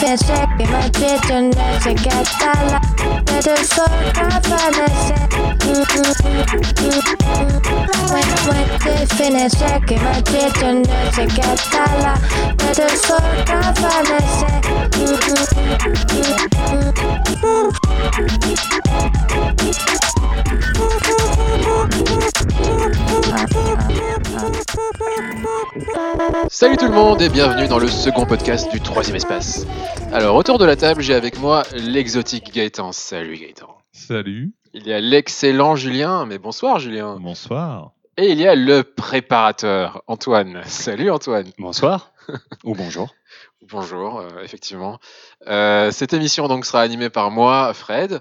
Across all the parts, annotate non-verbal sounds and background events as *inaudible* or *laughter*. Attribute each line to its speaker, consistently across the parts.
Speaker 1: gelecek Kıymet dönüze gaddala Neden sor kafana sen Definecek kıymet dönüze gaddala Neden sor kafana sen Thank you.
Speaker 2: Salut tout le monde et bienvenue dans le second podcast du troisième espace. Alors autour de la table, j'ai avec moi l'exotique Gaëtan. Salut Gaëtan.
Speaker 3: Salut.
Speaker 2: Il y a l'excellent Julien, mais bonsoir Julien.
Speaker 3: Bonsoir.
Speaker 2: Et il y a le préparateur Antoine. Salut Antoine.
Speaker 4: Bonsoir. *laughs* Ou bonjour.
Speaker 2: Bonjour, euh, effectivement. Euh, cette émission donc sera animée par moi, Fred.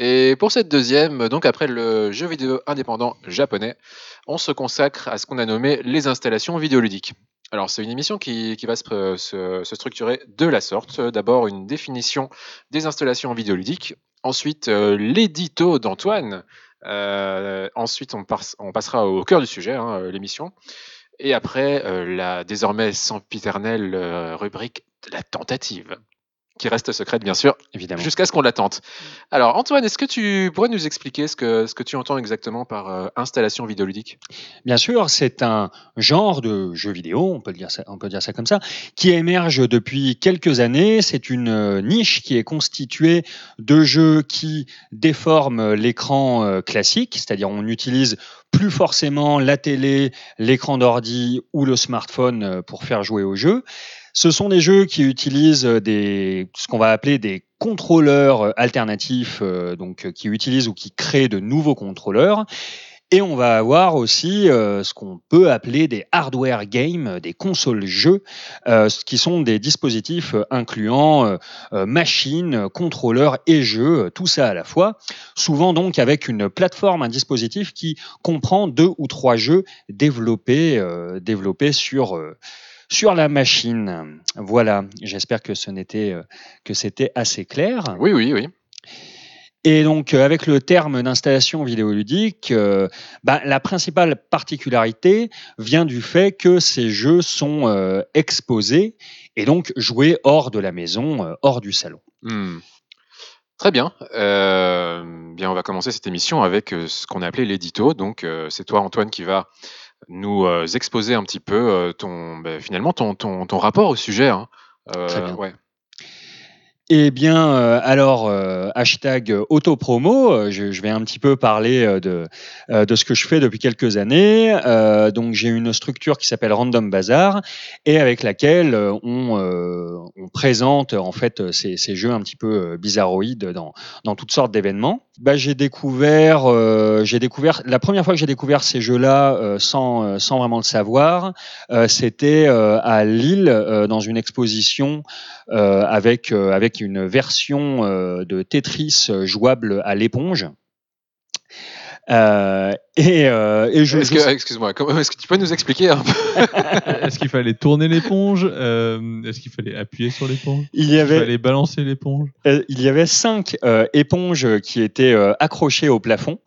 Speaker 2: Et pour cette deuxième, donc après le jeu vidéo indépendant japonais, on se consacre à ce qu'on a nommé les installations vidéoludiques. Alors c'est une émission qui, va se, structurer de la sorte. D'abord une définition des installations vidéoludiques, ensuite euh, l'édito d'Antoine, Euh, ensuite on, passe- on passera au cœur du sujet, hein, euh, l'émission, et après la désormais sempiternelle rubrique de la tentative, qui reste secrète bien sûr,
Speaker 4: Évidemment.
Speaker 2: jusqu'à ce qu'on la tente. Alors Antoine, est-ce que tu pourrais nous expliquer ce que, ce que tu entends exactement par euh, installation vidéoludique?
Speaker 4: Bien sûr, c'est un genre de jeu vidéo, on peut, dire ça, on peut dire ça comme ça, qui émerge depuis quelques années. C'est une euh, niche qui est constituée de jeux qui déforment l'écran euh, classique, c'est-à-dire on utilise plus forcément la télé, l'écran d'ordi ou le smartphone pour faire jouer au jeu. Ce sont des jeux qui utilisent des, ce qu'on va appeler des contrôleurs euh, alternatifs, euh, donc euh, qui utilisent ou qui créent de nouveaux contrôleurs. Et on va avoir aussi euh, ce qu'on peut appeler des hardware games, des consoles jeux, euh, qui sont des dispositifs euh, incluant euh, euh, machines, contrôleurs et jeux, euh, tout ça à la fois. Souvent donc avec une plateforme, un dispositif qui comprend deux ou trois jeux développés, euh, sur euh, sur la machine. Voilà. J'espère que ce n'était euh, que c'était assez clair.
Speaker 2: Oui, oui, oui.
Speaker 4: Et donc, euh, avec le terme d'installation vidéoludique, euh, bah, la principale particularité vient du fait que ces jeux sont euh, exposés et donc joués hors de la maison, euh, hors du salon.
Speaker 2: Hmm. Très bien. Bien, on va commencer cette émission avec ce qu'on a appelé l'édito. Donc, c'est toi, Antoine, qui va nous euh, exposer un petit peu euh, ton, ben, finalement, ton, ton, ton rapport au sujet. hein. Euh,
Speaker 4: Très bien.
Speaker 2: ouais.
Speaker 4: Eh bien, euh, alors, euh, hashtag autopromo, euh, je, je vais un petit peu parler de, de ce que je fais depuis quelques années. Donc, j'ai une structure qui s'appelle Random Bazar et avec laquelle on, on présente en fait ces, ces jeux un petit peu bizarroïdes dans, dans toutes sortes d'événements. Bah, j'ai découvert, euh, j'ai découvert la première fois que j'ai découvert ces jeux-là euh, sans, euh, sans vraiment le savoir, euh, c'était euh, à Lille euh, dans une exposition avec, avec une version de Tetris jouable à l'éponge. Euh, et, euh, et je,
Speaker 2: Est-ce
Speaker 4: je-
Speaker 2: que, excuse-moi, est-ce que tu peux nous expliquer un peu *laughs*
Speaker 3: Est-ce qu'il fallait tourner l'éponge Euh, Est-ce qu'il fallait appuyer sur l'éponge?
Speaker 4: Il y
Speaker 3: Il
Speaker 4: avait,
Speaker 3: fallait balancer l'éponge?
Speaker 4: Euh, il y avait cinq euh, éponges qui étaient euh, accrochées au plafond.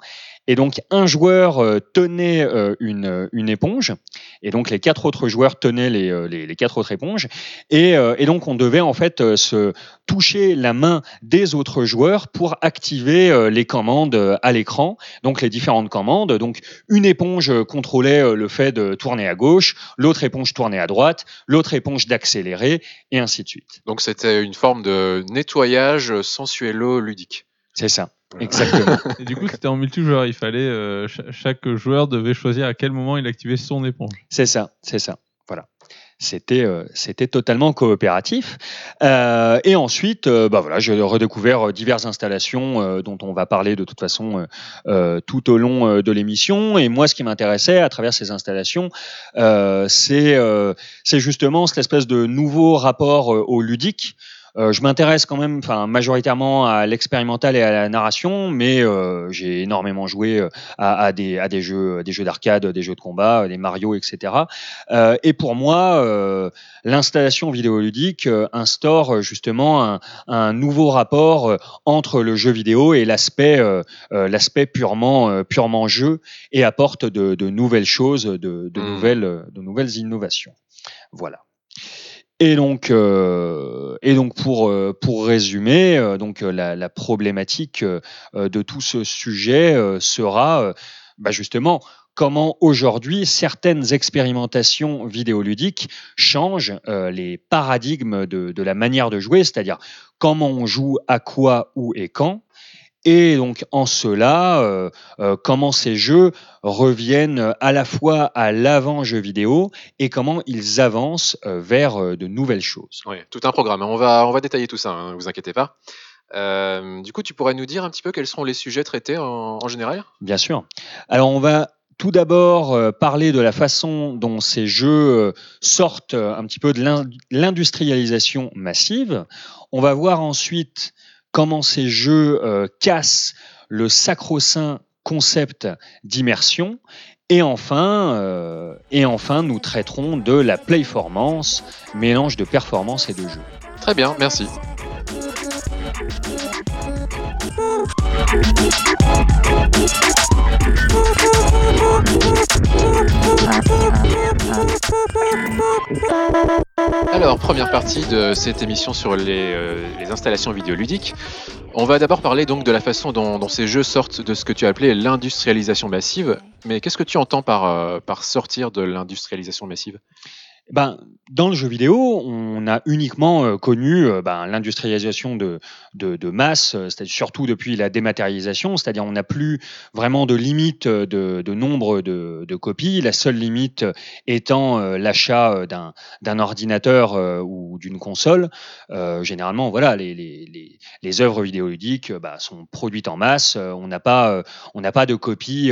Speaker 4: Et donc un joueur euh, tenait euh, une, une éponge, et donc les quatre autres joueurs tenaient les, euh, les, quatre autres éponges, et, euh, et donc on devait en fait euh, se toucher la main des autres joueurs pour activer euh, les commandes euh, à l'écran, donc les différentes commandes. Donc une éponge euh, contrôlait euh, le fait de tourner à gauche, l'autre éponge tournait à droite, l'autre éponge d'accélérer, et ainsi de suite.
Speaker 2: Donc, c'était une forme de nettoyage sensuelo-ludique.
Speaker 4: C'est ça, exactement. *laughs*
Speaker 3: Et du coup, c'était en multijoueur. Il fallait euh, cha- chaque joueur devait choisir à quel moment il activait son éponge.
Speaker 4: C'est ça, c'est ça. Voilà. C'était euh, c'était totalement coopératif. Euh, et ensuite, euh, bah voilà, j'ai redécouvert euh, diverses installations euh, dont on va parler de toute façon tout au long de l'émission. Et moi, ce qui m'intéressait à travers ces installations, euh, c'est euh, c'est justement cette espèce de nouveau rapport au ludique. Euh, je m'intéresse quand même, enfin majoritairement à l'expérimental et à la narration, mais euh, j'ai énormément joué euh, à, à des, à des jeux, des jeux d'arcade, des jeux de combat, des Mario, etc. Euh, et pour moi, l'installation vidéoludique instaure justement un, un nouveau rapport entre le jeu vidéo et l'aspect, l'aspect purement, purement jeu, et apporte de, de nouvelles choses, de, de
Speaker 2: Mm.
Speaker 4: nouvelles, de nouvelles innovations. Voilà. Et donc, euh, et donc pour, euh, pour résumer, euh, donc euh, la, la problématique de tout ce sujet sera bah, justement comment aujourd'hui certaines expérimentations vidéoludiques changent les paradigmes de, de la manière de jouer, c'est-à-dire comment on joue, à quoi, où et quand. Et donc en cela, euh, euh, comment ces jeux reviennent à la fois à l'avant jeu vidéo et comment ils avancent euh, vers de nouvelles choses.
Speaker 2: Oui, tout un programme. On va, on va détailler tout ça, hein, ne vous inquiétez pas. Du coup, tu pourrais nous dire un petit peu quels seront les sujets traités en, en général?
Speaker 4: Bien sûr. Alors on va tout d'abord euh, parler de la façon dont ces jeux euh, sortent euh, un petit peu de l'in- l'industrialisation massive. On va voir ensuite comment ces jeux euh, cassent le sacro-saint concept d'immersion. Et enfin, euh, et enfin, nous traiterons de la playformance, mélange de performance et de jeu.
Speaker 2: Très bien, merci. Alors, première partie de cette émission sur les, euh, les installations vidéoludiques. On va d'abord parler donc de la façon dont, ces jeux sortent de ce que tu as appelé l'industrialisation massive. Mais qu'est-ce que tu entends par, euh, par sortir de l'industrialisation massive?
Speaker 4: Ben, dans le jeu vidéo, on a uniquement euh, connu euh, ben, l'industrialisation de, de, masse, euh, surtout depuis la dématérialisation, c'est-à-dire on n'a plus vraiment de limite de, nombre de, copies, la seule limite étant l'achat d'un ordinateur ou d'une console. Généralement, voilà, les, les, les, œuvres vidéoludiques bah, sont produites en masse, on n'a pas, pas de copie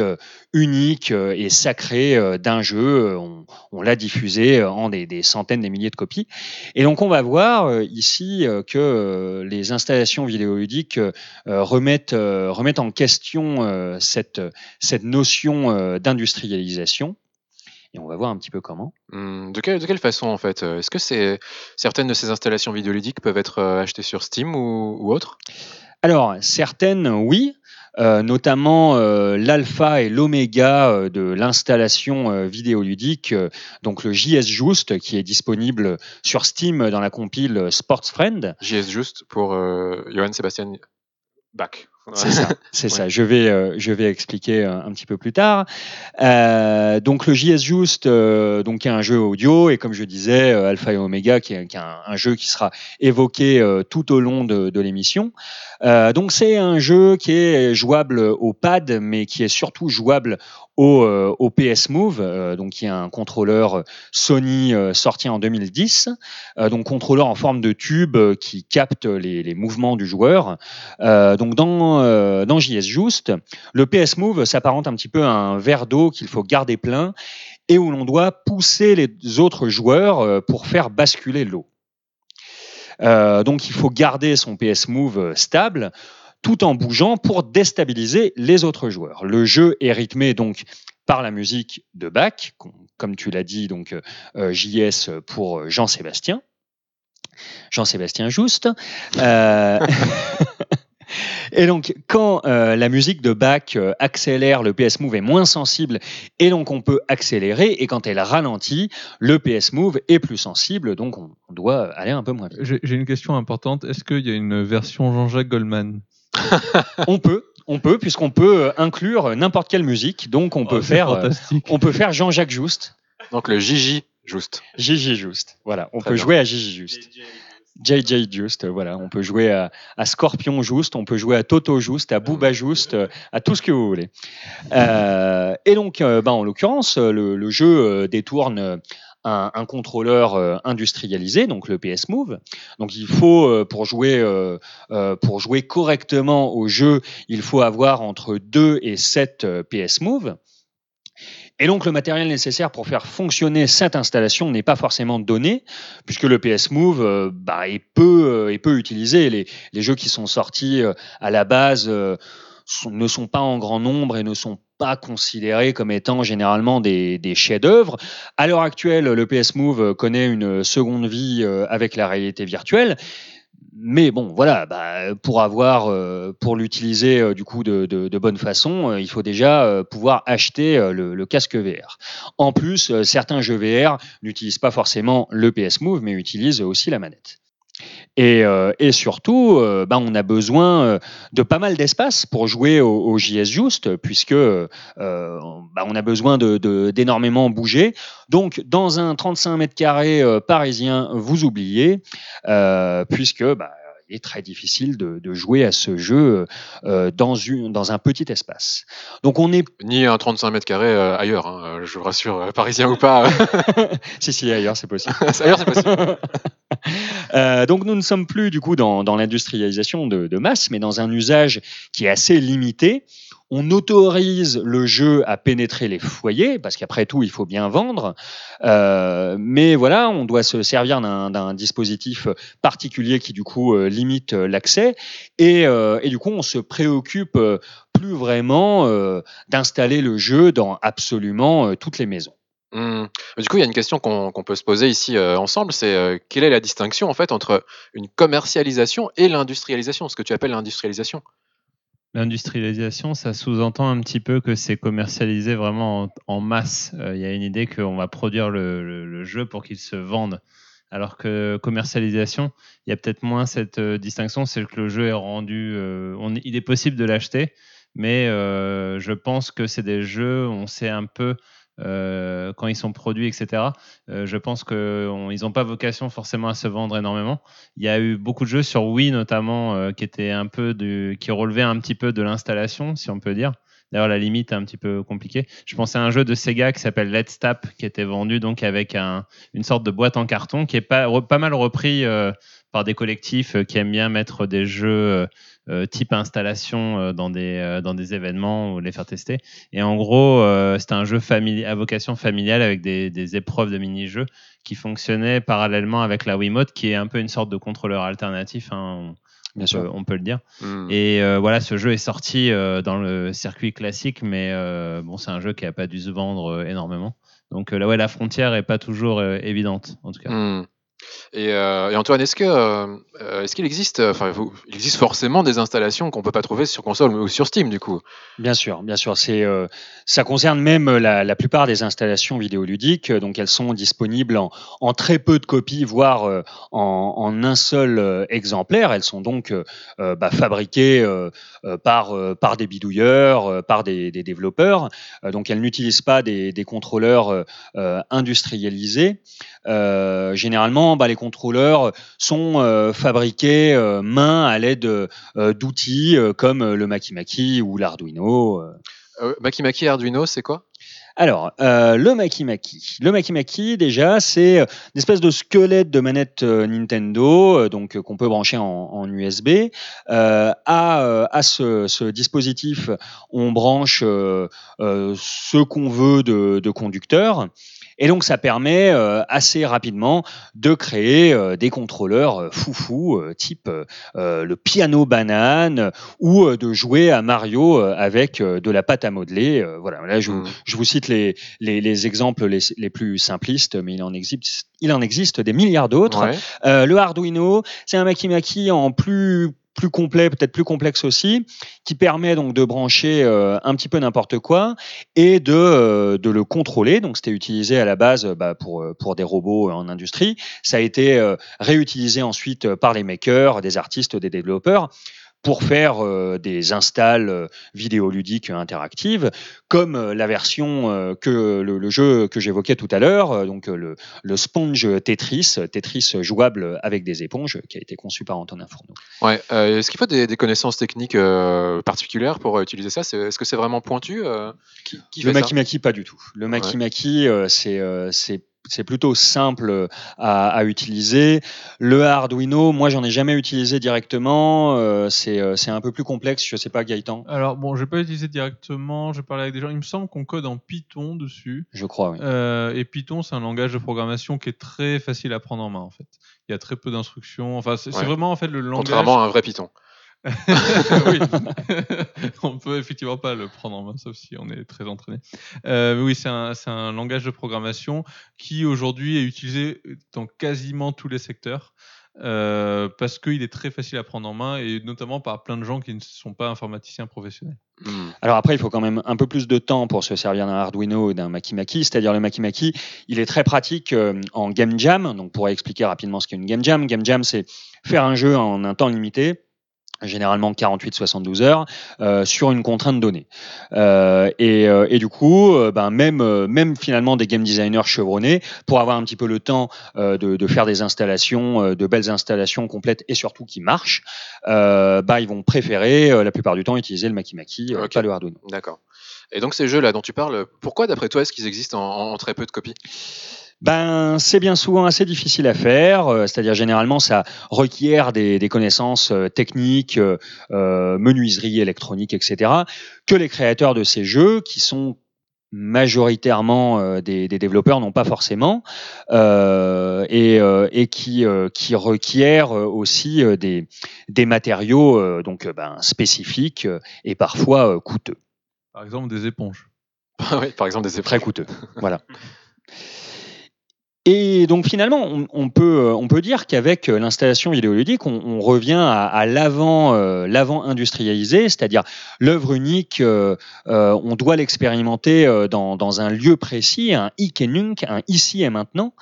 Speaker 4: unique et sacrée d'un jeu, on, on l'a diffusé euh, des, des centaines, des milliers de copies. Et donc on va voir euh, ici euh, que euh, les installations vidéoludiques remettent, remettent en question cette, cette notion d'industrialisation. Et on va voir un petit peu comment.
Speaker 2: Hum, de, quelle, de quelle façon en fait Est-ce que c'est certaines de ces installations vidéoludiques peuvent être achetées sur Steam ou, ou autre
Speaker 4: Alors, certaines, oui, euh, notamment euh, l'alpha et l'oméga euh, de l'installation vidéoludique, donc le JS Just, qui est disponible sur Steam dans la compile Sports Friend.
Speaker 2: JS Just pour Johann Sebastian Bach.
Speaker 4: C'est ça, c'est
Speaker 2: Ouais.
Speaker 4: ça. Je vais, euh, je vais expliquer euh, un petit peu plus tard. Euh, donc le JS Just, euh, donc est un jeu audio et comme je disais, Alpha et Omega, qui est, qui est un, un jeu qui sera évoqué tout au long de, de l'émission. Donc c'est un jeu qui est jouable au pad, mais qui est surtout jouable au, au PS Move, donc qui est un contrôleur Sony sorti en 2010, euh, donc contrôleur en forme de tube qui capte les, les mouvements du joueur. Donc dans, euh, dans JS Just, le PS Move s'apparente un petit peu à un verre d'eau qu'il faut garder plein et où l'on doit pousser les autres joueurs euh, pour faire basculer l'eau. Euh, donc il faut garder son PS Move stable tout en bougeant pour déstabiliser les autres joueurs. Le jeu est rythmé donc par la musique de Bach, com- comme tu l'as dit, donc JS pour Jean-Sébastien. Jean-Sébastien Juste. *laughs* Et donc, quand euh, la musique de Bach euh, accélère, le PS Move est moins sensible et donc on peut accélérer. Et quand elle ralentit, le PS Move est plus sensible, donc on, doit aller un peu moins vite.
Speaker 3: J'ai une question importante. Est-ce qu'il y a une version Jean-Jacques Goldman?
Speaker 4: On peut, on peut, puisqu'on peut euh, inclure n'importe quelle musique. Donc on peut
Speaker 3: Oh, c'est
Speaker 4: faire, euh, on peut faire Jean-Jacques Juste,
Speaker 2: Donc le JJ Just.
Speaker 4: Gigi Juste. Voilà, on
Speaker 2: Très
Speaker 4: peut
Speaker 2: bien.
Speaker 4: jouer à Gigi Juste. JJ Just, euh, voilà, on peut jouer à, à Scorpion Juste, on peut jouer à Toto Juste, à Booba Juste, euh, à tout ce que vous voulez. Euh, et donc, euh, ben, en l'occurrence, le, le jeu détourne un, un contrôleur euh, industrialisé, donc le PS Move. Donc, il faut pour jouer pour jouer correctement au jeu, il faut avoir entre 2 et 7 euh, PS Move. Et donc le matériel nécessaire pour faire fonctionner cette installation n'est pas forcément donné, puisque le PS Move euh, bah, est, peu, euh, est peu utilisé. Les, les jeux qui sont sortis euh, à la base ne sont pas en grand nombre et ne sont pas considérés comme étant généralement des, des chefs-d'œuvre. À l'heure actuelle, le PS Move connaît une seconde vie avec la réalité virtuelle. Mais bon, voilà, bah, pour avoir, euh, pour l'utiliser euh, du coup de, bonne façon, euh, il faut déjà pouvoir acheter le, casque VR. En plus, certains jeux VR n'utilisent pas forcément le PS Move, mais utilisent aussi la manette. Et, euh, et surtout, euh, ben, on a besoin euh, de pas mal d'espace pour jouer au, au JS Just, puisque ben, on a besoin de- de- d'énormément bouger. Donc, dans un 35 mètres carrés parisien, vous oubliez, puisque ben, il est très difficile de, de jouer à ce jeu euh, dans, une, dans un petit espace. Donc, on est
Speaker 2: Ni un 35 mètres carrés euh, ailleurs, hein, je vous rassure, parisien ou pas. *laughs*
Speaker 4: si, si, ailleurs, c'est possible. *laughs*
Speaker 2: ailleurs, c'est possible. *laughs* *laughs*
Speaker 4: Euh, donc nous ne sommes plus du coup dans, dans l'industrialisation de, de masse, mais dans un usage qui est assez limité. On autorise le jeu à pénétrer les foyers, parce qu'après tout, il faut bien vendre. Euh, mais voilà, on doit se servir d'un dispositif particulier qui du coup euh, limite l'accès. Et, euh, et du coup, on se préoccupe euh, plus vraiment d'installer le jeu dans absolument toutes les maisons.
Speaker 2: Hmm. Du coup, il y a une question qu'on peut se poser ici euh, ensemble, c'est euh, quelle est la distinction en fait entre une commercialisation et l'industrialisation, ce que tu appelles l'industrialisation?
Speaker 3: L'industrialisation, ça sous-entend un petit peu que c'est commercialisé vraiment en, masse. Euh, Il y a une idée qu'on va produire le, jeu pour qu'il se vende. Alors que commercialisation, il y a peut-être moins cette distinction, c'est que le jeu est rendu, il est possible de l'acheter, mais je pense que c'est des jeux, on sait un peu euh, quand ils sont produits, etc. euh, je pense qu'ils n'ont pas vocation forcément à se vendre énormément. Il y a eu beaucoup de jeux sur Wii notamment euh, qui étaient un peu qui relevaient un petit peu de l'installation, si on peut dire. D'ailleurs, la limite est un petit peu compliquée. Je pensais à un jeu de Sega qui s'appelle Let's Tap, qui était vendu donc avec un, une sorte de boîte en carton, qui est pas, pas mal repris par des collectifs qui aiment bien mettre des jeux euh, type installation euh, dans, des, euh, dans des événements ou les faire tester. Et en gros, euh, c'était un jeu famili- à vocation familiale avec des, des épreuves de mini-jeux qui fonctionnaient parallèlement avec la Wiimote, qui est un peu une sorte de contrôleur alternatif, hein, on,
Speaker 4: Bien
Speaker 3: on
Speaker 4: sûr.
Speaker 3: peut, on peut le dire.
Speaker 2: Hmm.
Speaker 3: Et euh, voilà, ce jeu est sorti euh, dans le circuit classique, mais euh, bon, c'est un jeu qui n'a pas dû se vendre euh, énormément. Donc euh, là, ouais, la frontière est pas toujours euh, évidente, en tout cas.
Speaker 2: Hmm. Et, euh, et Antoine, est-ce que euh, euh, est-ce qu'il existe, euh, enfin, il existe forcément des installations qu'on peut pas trouver sur console ou sur Steam du coup?
Speaker 4: Bien sûr, bien sûr. C'est, euh, ça concerne même la, la plupart des installations vidéoludiques. euh, Donc, elles sont disponibles en, très peu de copies, voire euh, en, un seul euh, exemplaire. Elles sont donc euh, euh, bah, fabriquées euh, euh, par, euh, par des bidouilleurs, euh, par des, des développeurs. Euh, donc, elles n'utilisent pas des, des contrôleurs euh, euh, industrialisés. Euh, généralement, bah, les contrôleurs sont euh, fabriqués euh, main à l'aide euh, d'outils euh, comme euh, le Makimaki ou l'Arduino. euh.
Speaker 2: euh, Makimaki Arduino, c'est quoi?
Speaker 4: Alors, euh, le Makimaki. Le Makimaki, déjà, c'est euh, une espèce de squelette de manette euh, Nintendo, donc qu'on peut brancher en, USB. À, à ce, dispositif, on branche ce qu'on veut de, de conducteur. Et donc, ça permet euh, assez rapidement de créer euh, des contrôleurs euh, foufou, euh, type euh, le piano banane, ou euh, de jouer à Mario euh, avec euh, de la pâte à modeler. Euh, voilà, là, je, vous-
Speaker 2: Hmm.
Speaker 4: je vous cite les, les, les exemples les, les plus simplistes, mais il en existe, il en existe des milliards d'autres.
Speaker 2: Ouais.
Speaker 4: Euh, le Arduino, c'est un Makimaki en plus plus complet, peut-être plus complexe aussi, qui permet donc de brancher euh, un petit peu n'importe quoi et de, euh, de le contrôler. Donc c'était utilisé à la base euh, bah, pour, pour des robots en industrie. Ça a été réutilisé ensuite par les makers, des artistes, des développeurs pour faire euh, des installs euh, vidéoludiques interactives, comme euh, la version que le, le jeu que j'évoquais tout à l'heure, donc le, le Sponge Tetris, Tetris jouable avec des éponges, qui a été conçu par Antonin Fourneau.
Speaker 2: Ouais. euh, est-ce qu'il faut des, des connaissances techniques euh, particulières pour utiliser ça? Est-ce que c'est vraiment pointu qui, qui
Speaker 4: Le
Speaker 2: fait ça?
Speaker 4: Maki Maki, pas du tout. Le Maki Maki, euh, c'est c'est plutôt simple à, à utiliser. Le Arduino, moi, j'en ai jamais utilisé directement. euh, c'est euh, c'est un peu plus complexe. Je sais pas, Gaëtan.
Speaker 3: Alors bon, je vais pas utiliser directement. J'ai parlé avec des gens. Il me semble qu'on code en Python dessus.
Speaker 4: Je crois, oui.
Speaker 3: Euh, et Python, c'est un langage de programmation qui est très facile à prendre en main en fait. Il y a très peu d'instructions. Enfin, c'est c'est
Speaker 2: Ouais.
Speaker 3: vraiment en fait le langage.
Speaker 2: Contrairement à un vrai Python.
Speaker 5: Oui. *laughs* on peut effectivement pas le prendre en main, sauf si on est très entraîné. Euh, oui, c'est un, un langage de programmation qui aujourd'hui est utilisé dans quasiment tous les secteurs. euh, parce qu'il est très facile à prendre en main et notamment par plein de gens qui ne sont pas informaticiens professionnels.
Speaker 2: Hmm.
Speaker 4: Alors après, il faut quand même un peu plus de temps pour se servir d'un Arduino ou d'un Makimaki. C'est-à-dire le Makimaki, il est très pratique euh, en game jam. Donc, pour expliquer rapidement ce qu'est une game jam, game jam, c'est faire un jeu en un temps limité généralement 48-72 heures euh, sur une contrainte donnée euh, et, euh, et du coup euh, ben même euh, même finalement des game designers chevronnés pour avoir un petit peu le temps euh, de, de faire des installations euh, de belles installations complètes et surtout qui marchent euh, bah ils vont préférer euh, la plupart du temps utiliser le Makimaki euh,
Speaker 2: Ok.
Speaker 4: pas le Arduino
Speaker 2: D'accord. Et donc ces jeux-là dont tu parles, pourquoi d'après toi est-ce qu'ils existent en, en très peu de copies?
Speaker 4: Ben, c'est bien souvent assez difficile à faire, euh, c'est-à-dire généralement ça requiert des, des connaissances euh, techniques, euh, euh, menuiserie électronique, etc., que les créateurs de ces jeux, qui sont majoritairement euh, des, des développeurs, n'ont pas forcément, euh, et, euh, et qui, euh, qui requièrent aussi des, des matériaux euh, donc ben, spécifiques et parfois euh, coûteux,
Speaker 5: Par exemple, des éponges. *laughs*
Speaker 2: oui, Par exemple des épreuves.
Speaker 4: très coûteux. voilà. *laughs* Et donc finalement, on, peut, euh, on peut dire qu'avec euh, l'installation vidéoludique, on, on revient à, euh, l'avant industrialisé, c'est-à-dire l'œuvre unique. on doit l'expérimenter dans, dans un lieu précis, un hic et un ici et maintenant.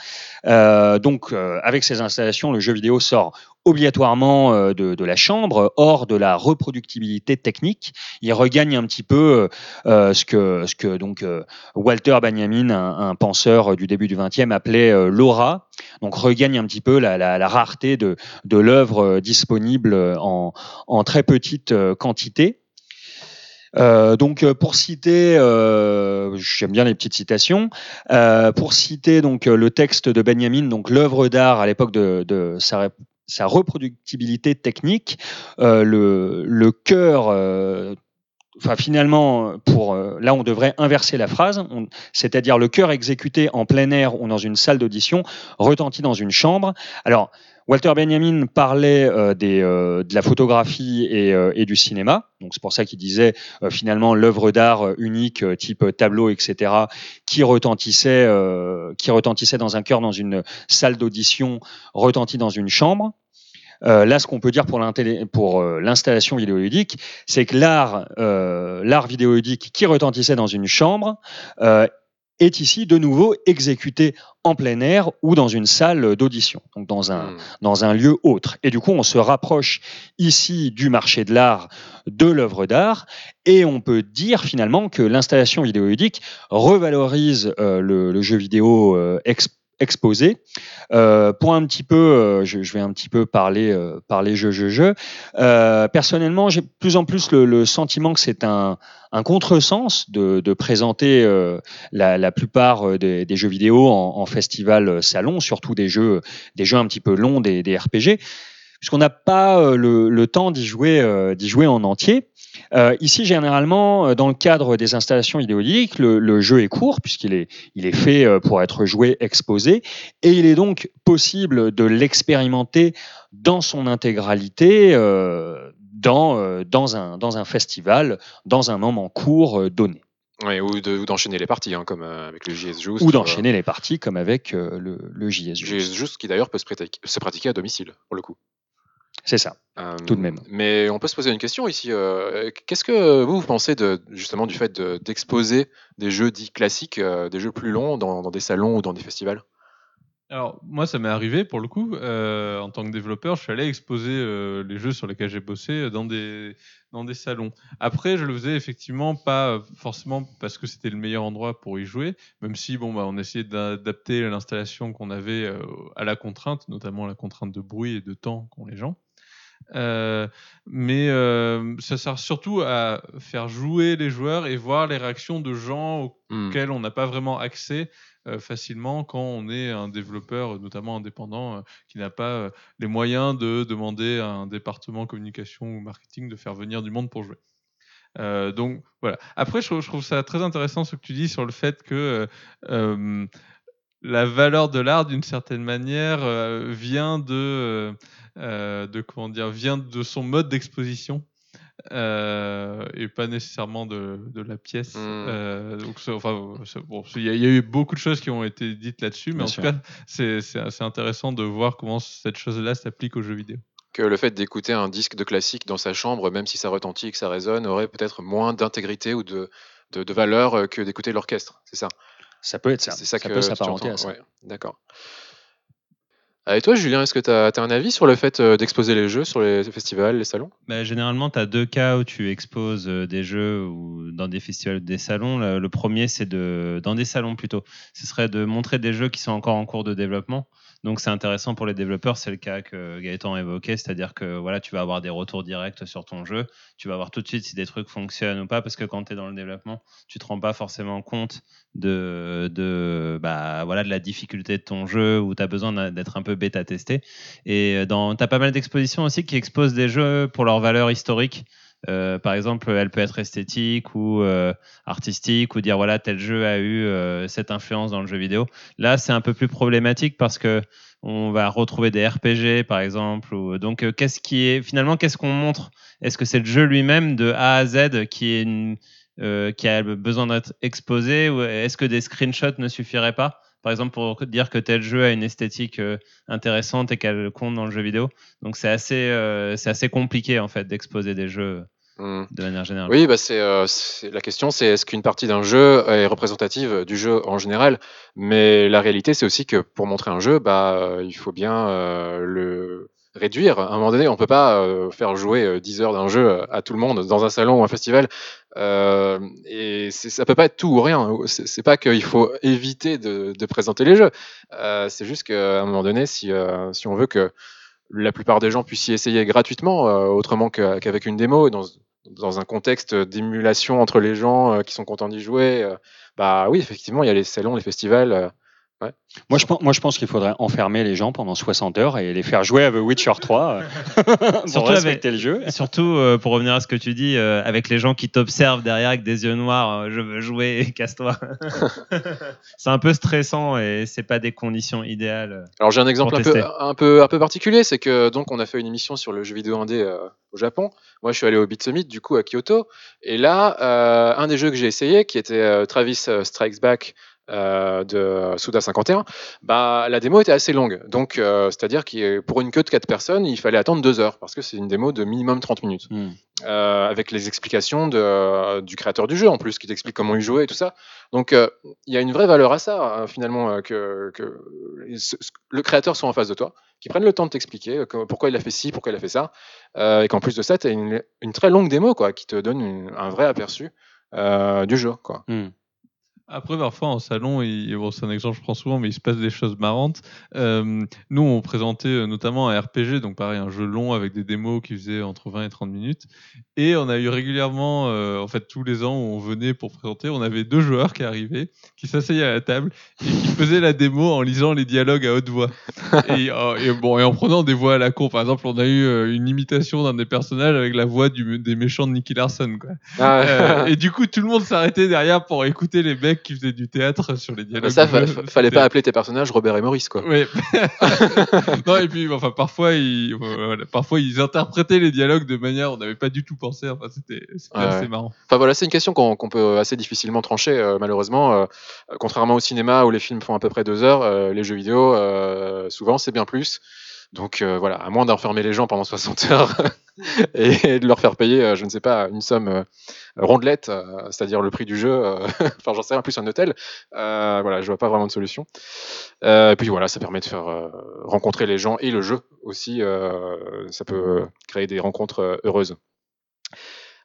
Speaker 4: Donc avec ces installations, le jeu vidéo sort obligatoirement euh, de, la chambre, hors de la reproductibilité technique. Il regagne un petit peu euh, ce que, ce que donc euh, Walter Benjamin, un, penseur du début du XXe, appelait l'aura. Donc regagne un petit peu la, rareté de, de l'œuvre disponible en, en très petite quantité. Donc pour citer, j'aime bien les petites citations. Pour citer donc le texte de Benjamin, donc l'œuvre d'art à l'époque de, de sa reproductibilité technique, euh, le, le cœur euh, enfin finalement, pour euh, là, on devrait inverser la phrase, c'est-à-dire le cœur exécuté en plein air ou dans une salle d'audition retentit dans une chambre. Alors, Walter Benjamin parlait euh, des, euh, de la photographie et, euh, et du cinéma, donc c'est pour ça qu'il disait euh, finalement l'œuvre d'art euh, unique, type tableau, etc., qui retentissait, qui retentissait dans un cœur, dans une salle d'audition, retentit dans une chambre. Euh, là, ce qu'on peut dire pour euh, l'installation vidéoludique, c'est que l'art, euh, l'art vidéoludique qui retentissait dans une chambre euh, est ici de nouveau exécuté en plein air ou dans une salle d'audition, donc dans un,
Speaker 2: Hmm.
Speaker 4: dans un lieu autre. Et du coup, on se rapproche ici du marché de l'art, de l'œuvre d'art, et on peut dire finalement que l'installation vidéoludique revalorise euh, le, le jeu vidéo euh, ex- exposé. Euh, pour un petit peu, euh, je, je vais un petit peu parler, euh, parler jeu, jeu, jeu. Euh, personnellement, j'ai plus en plus le, le sentiment que c'est un, un contresens de, de présenter euh, la, la plupart euh, des, des jeux vidéo en, en festival salon, surtout des jeux, des jeux un petit peu longs, des, des RPG, puisqu'on n'a pas le, le temps d'y jouer, d'y jouer en entier. Euh, ici, généralement, euh, dans le cadre des installations vidéoludiques, le, le jeu est court puisqu'il est, il est fait euh, pour être joué, exposé, et il est donc possible de l'expérimenter dans son intégralité euh, dans, dans, un, dans un festival, dans un moment court donné.
Speaker 2: Ouais, ou de- ou d'enchaîner les parties, hein, comme euh, avec le JS Juice.
Speaker 4: Ou d'enchaîner les parties comme avec euh, le, le JS.
Speaker 2: JS Juice qui d'ailleurs peut se pratiquer à domicile, pour le coup.
Speaker 4: C'est ça.
Speaker 2: Euh,
Speaker 4: Tout de même.
Speaker 2: Mais on peut se poser une question ici. euh, Qu'est-ce que vous, vous pensez de, justement du fait de- d'exposer des jeux dits classiques, euh, des jeux plus longs dans, dans des salons ou dans des festivals?
Speaker 5: Alors, moi, ça m'est arrivé pour le coup. euh, en tant que développeur, je suis allé exposer euh, les jeux sur lesquels j'ai bossé dans des, dans des salons. Après, je le faisais effectivement pas forcément parce que c'était le meilleur endroit pour y jouer, même si bon, bah, on essayait d'adapter l'installation qu'on avait euh, à la contrainte, notamment la contrainte de bruit et de temps qu'ont les gens. Euh, mais euh, ça sert surtout à faire jouer les joueurs et voir les réactions de gens
Speaker 2: Hmm.
Speaker 5: auxquels on n'a pas vraiment accès euh, facilement quand on est un développeur, notamment indépendant, qui n'a pas les moyens de demander à un département communication ou marketing de faire venir du monde pour jouer. Donc voilà. Après, je, trouve- je trouve ça très intéressant ce que tu dis sur le fait que la valeur de l'art, d'une certaine manière, euh, vient de, euh, euh, de comment dire, vient de son mode d'exposition. euh, et pas nécessairement de, de la pièce.
Speaker 2: Mm.
Speaker 5: Euh, donc, enfin, bon, il y, a- il y a eu beaucoup de choses qui ont été dites là-dessus, mais
Speaker 4: Bien
Speaker 5: en
Speaker 4: sûr.
Speaker 5: tout cas, c'est intéressant de voir comment cette chose-là s'applique aux jeux vidéo.
Speaker 2: Que le fait d'écouter un disque de classique dans sa chambre, même si ça retentit et que ça résonne, aurait peut-être moins d'intégrité ou de, de, de valeur que d'écouter l'orchestre. C'est ça?
Speaker 4: Ça peut être ça.
Speaker 2: C'est ça,
Speaker 4: ça
Speaker 2: que
Speaker 4: peut
Speaker 2: tu
Speaker 4: s'apparenter
Speaker 2: entends.
Speaker 4: à ça.
Speaker 2: Ouais, D'accord. Ah, Et toi, Julien, est-ce que tu as, un avis sur le fait euh, d'exposer les jeux sur les festivals, les salons?
Speaker 3: Bah, généralement, tu as deux cas où tu exposes euh, des jeux ou dans des festivals ou des salons. Le, le premier, c'est de dans des salons plutôt. Ce serait de montrer des jeux qui sont encore en cours de développement. Donc, c'est intéressant pour les développeurs. C'est le cas que Gaëtan évoquait, c'est-à-dire que tu vas avoir des retours directs sur ton jeu. Tu vas voir tout de suite si des trucs fonctionnent ou pas, parce que quand tu es dans le développement, tu te rends pas forcément compte de, bah, voilà, la difficulté de ton jeu ou tu as besoin d'être un peu bêta testé. Et tu as pas mal d'expositions aussi qui exposent des jeux pour leur valeur historique. Euh, par exemple, elle peut être esthétique ou euh, artistique ou dire voilà tel jeu a eu euh, cette influence dans le jeu vidéo. Là, c'est un peu plus problématique parce que on va retrouver des RPG par exemple. Ou, donc, euh, qu'est-ce qui est finalement qu'est-ce qu'on montre? Est-ce que c'est le jeu lui-même de A à Z qui est une, euh, qui a besoin d'être exposé ou est-ce que des screenshots ne suffiraient pas? Par exemple, pour dire que tel jeu a une esthétique euh, intéressante et qu'elle compte dans le jeu vidéo. Donc c'est assez, euh, c'est assez compliqué en fait d'exposer des jeux
Speaker 2: Hmm.
Speaker 3: de manière générale.
Speaker 2: Oui, bah c'est euh, la question, c'est est-ce qu'une partie d'un jeu est représentative du jeu en général? Mais la réalité, c'est aussi que pour montrer un jeu, bah, il faut bien euh, le réduire. À un moment donné, on peut pas euh, faire jouer euh, 10 heures d'un jeu à tout le monde dans un salon ou un festival. Euh, et ça peut pas être tout ou rien. C'est pas qu'il faut éviter de, présenter les jeux. Euh, c'est juste qu'à un moment donné, si, euh, on veut que la plupart des gens puissent y essayer gratuitement, euh, autrement qu'avec une démo, dans, un contexte d'émulation entre les gens euh, qui sont contents d'y jouer, euh, bah oui, effectivement, il y a les salons, les festivals.
Speaker 4: Moi, je pense, moi, je pense qu'il faudrait enfermer les gens pendant 60 heures et les faire jouer à The Witcher 3 euh, *laughs* pour
Speaker 3: Surtout
Speaker 4: respecter le jeu.
Speaker 3: Surtout euh, pour revenir à ce que tu dis, euh, avec les gens qui t'observent derrière avec des yeux noirs, euh, je veux jouer, *laughs* casse-toi. *laughs* c'est un peu stressant et c'est pas des conditions idéales.
Speaker 2: Alors j'ai un exemple un peu,
Speaker 3: tester.
Speaker 2: un, peu, un peu particulier, c'est que donc on a fait une émission sur le jeu vidéo indé euh, au Japon. Moi je suis allé au Beat Summit du coup à Kyoto. Et là, euh, un des jeux que j'ai essayé, qui était euh, Travis Strikes Back euh, de Suda 51, bah, la démo était assez longue. Donc euh, c'est-à-dire que pour une queue de 4 personnes, il fallait attendre 2 heures, parce que c'est une démo de minimum 30 minutes.
Speaker 4: Hmm.
Speaker 2: Euh, avec les explications de, du créateur du jeu en plus, qui t'explique comment il jouait et tout ça. Donc il y a une vraie valeur à ça, hein, finalement, que, le créateur soit en face de toi, qu'il prenne le temps de t'expliquer que- pourquoi il a fait ci, pourquoi il a fait ça, et qu'en plus de ça, tu as une, une très longue démo quoi, qui te donne une- un vrai aperçu du jeu. Quoi.
Speaker 4: Hmm.
Speaker 5: Après, parfois, en salon, il, bon, c'est un exemple que je prends souvent, mais il se passe des choses marrantes. Euh, nous, on présentait euh, notamment un RPG, donc pareil, un jeu long avec des démos qui faisaient entre 20 et 30 minutes. Et on a eu régulièrement, euh, en fait, tous les ans où on venait pour présenter, on avait deux joueurs qui arrivaient, qui s'asseyaient à la table et qui faisaient la démo en lisant les dialogues à haute voix. *laughs* et, euh, et bon, et en prenant des voix à la con. Par exemple, on a eu une imitation d'un des personnages avec la voix du, des méchants de Nicky Larson, quoi. Euh, et du coup, tout le monde s'arrêtait derrière pour écouter les mecs qui faisaient du théâtre sur les dialogues.
Speaker 2: Mais ça, fa- fallait pas appeler tes personnages Robert et Maurice. Quoi.
Speaker 5: Ouais. *laughs* non, et puis, enfin, parfois, ils, voilà, parfois, ils interprétaient les dialogues de manière, on n'avait pas du tout pensé. Enfin, c'était,
Speaker 2: Ouais,
Speaker 5: assez marrant.
Speaker 2: Enfin voilà, c'est une question qu'on peut assez difficilement trancher, euh, malheureusement. Euh, contrairement au cinéma où les films font à peu près deux heures, euh, les jeux vidéo, souvent, c'est bien plus. Donc euh, voilà, à moins d'enfermer les gens pendant *laughs* 60 heures *laughs* et de leur faire payer, euh, je ne sais pas, une somme euh, rondelette, c'est-à-dire le prix du jeu, *laughs* enfin j'en sais rien, plus un hôtel, euh, voilà, je vois pas vraiment de solution. Et puis voilà, ça permet de faire rencontrer les gens et le jeu aussi, ça peut créer des rencontres heureuses.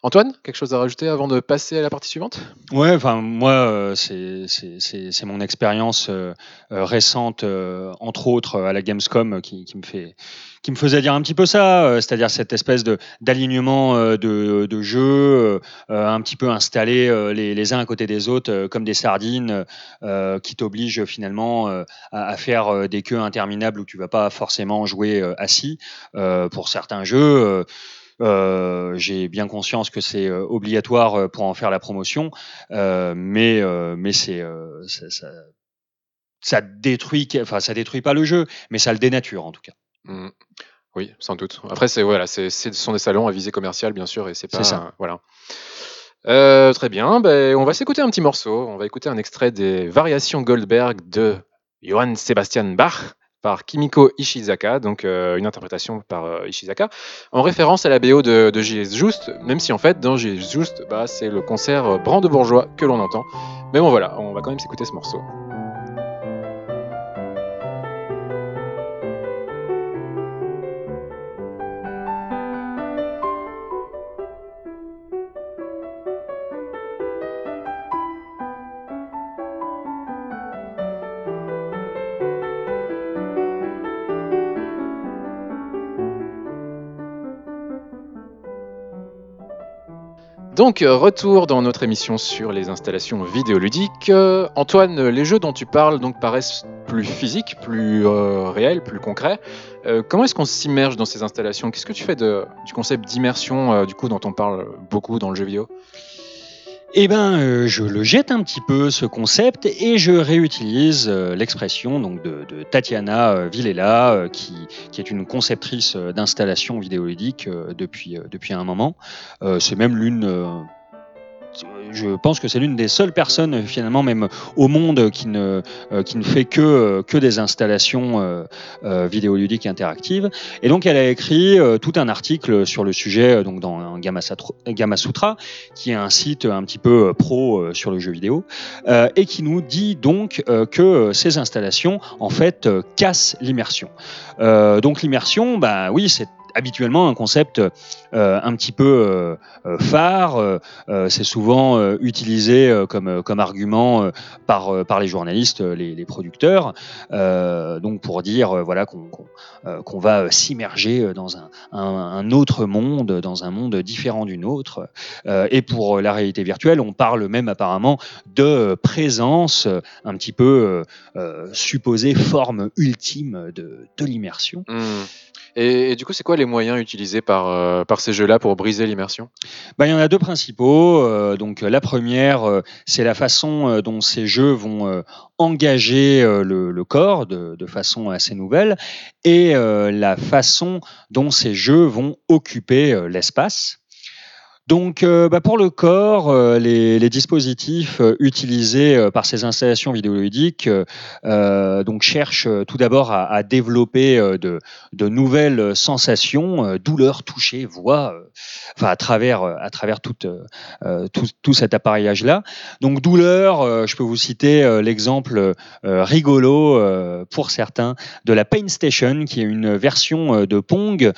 Speaker 2: Antoine, quelque chose à rajouter avant de passer à la partie suivante?
Speaker 4: Ouais, enfin moi euh, c'est c'est mon expérience euh, euh, récente, entre autres à la Gamescom, qui, me fait qui me faisait dire un petit peu ça, c'est-à-dire cette espèce de d'alignement de, de jeux un petit peu installés les, uns à côté des autres comme des sardines, qui t'obligent finalement à, à faire des queues interminables où tu vas pas forcément jouer assis pour certains jeux. Euh, J'ai bien conscience que c'est euh, obligatoire euh, pour en faire la promotion, euh, mais mais c'est ça, ça- ça détruit, enfin ça détruit pas le jeu, mais ça le dénature en tout cas.
Speaker 2: Mm. Oui, sans doute. Après, c'est voilà, c'est ce sont des salons à visée commerciale, bien sûr, et c'est
Speaker 4: C'est
Speaker 2: pas
Speaker 4: ça.
Speaker 2: voilà. Euh, très bien, ben, on va s'écouter un petit morceau. On va écouter un extrait des Variations Goldberg de Johann Sebastian Bach par Kimiko Ishizaka, donc euh, une interprétation par euh, Ishizaka, en référence à la BO de, de J.S. Just, même si en fait dans J.S. Just, bah, c'est le concert euh, brandebourgeois que l'on entend. Mais bon voilà, on va quand même s'écouter ce morceau. Donc, euh, retour dans notre émission sur les installations vidéoludiques. Euh, Antoine, les jeux dont tu parles donc paraissent plus physiques, plus euh, réels, plus concrets. Comment est-ce qu'on s'immerge dans ces installations? Qu'est-ce que tu fais du concept d'immersion, du coup, dont on parle beaucoup dans le jeu vidéo?
Speaker 4: Eh ben, euh, je le jette un petit peu ce concept et je réutilise euh, l'expression de, Tatiana euh, Villela, qui, est une conceptrice d'installations vidéoludiques euh, depuis un moment. C'est même l'une je pense que c'est l'une des seules personnes finalement même au monde qui ne euh, qui ne fait que euh, que des installations euh, vidéoludiques interactives et donc elle a écrit tout un article sur le sujet donc dans Gamma, Sutra qui est un site un petit peu pro sur le jeu vidéo et qui nous dit donc que ces installations en fait cassent l'immersion. Donc l'immersion, bah oui, c'est habituellement un concept euh, un petit peu euh, euh, phare. c'est souvent utilisé comme, comme argument par, par les journalistes, les, producteurs, donc pour dire voilà qu'on qu'on va s'immerger dans un, un, autre monde, dans un monde différent du nôtre. Et pour la réalité virtuelle, on parle même apparemment de présence, un petit peu supposée forme ultime de, de l'immersion.
Speaker 2: Hmm. et, et du coup, c'est quoi les moyens utilisés par, euh, par ces jeux-là pour briser l'immersion?
Speaker 4: Ben, il y en a deux principaux. Euh, donc euh, la première, c'est la façon dont ces jeux vont engager le, corps de, façon assez nouvelle, et la façon dont ces jeux vont occuper l'espace. Donc, euh, bah, pour le corps, euh, les, dispositifs euh, utilisés par ces installations vidéoludiques donc cherchent tout d'abord à, développer de, nouvelles sensations, douleurs, toucher, voix, enfin à travers à travers tout, tout, cet appareillage là. Donc douleur, je peux vous citer l'exemple rigolo pour certains de la Pain Station, qui est une version de Pong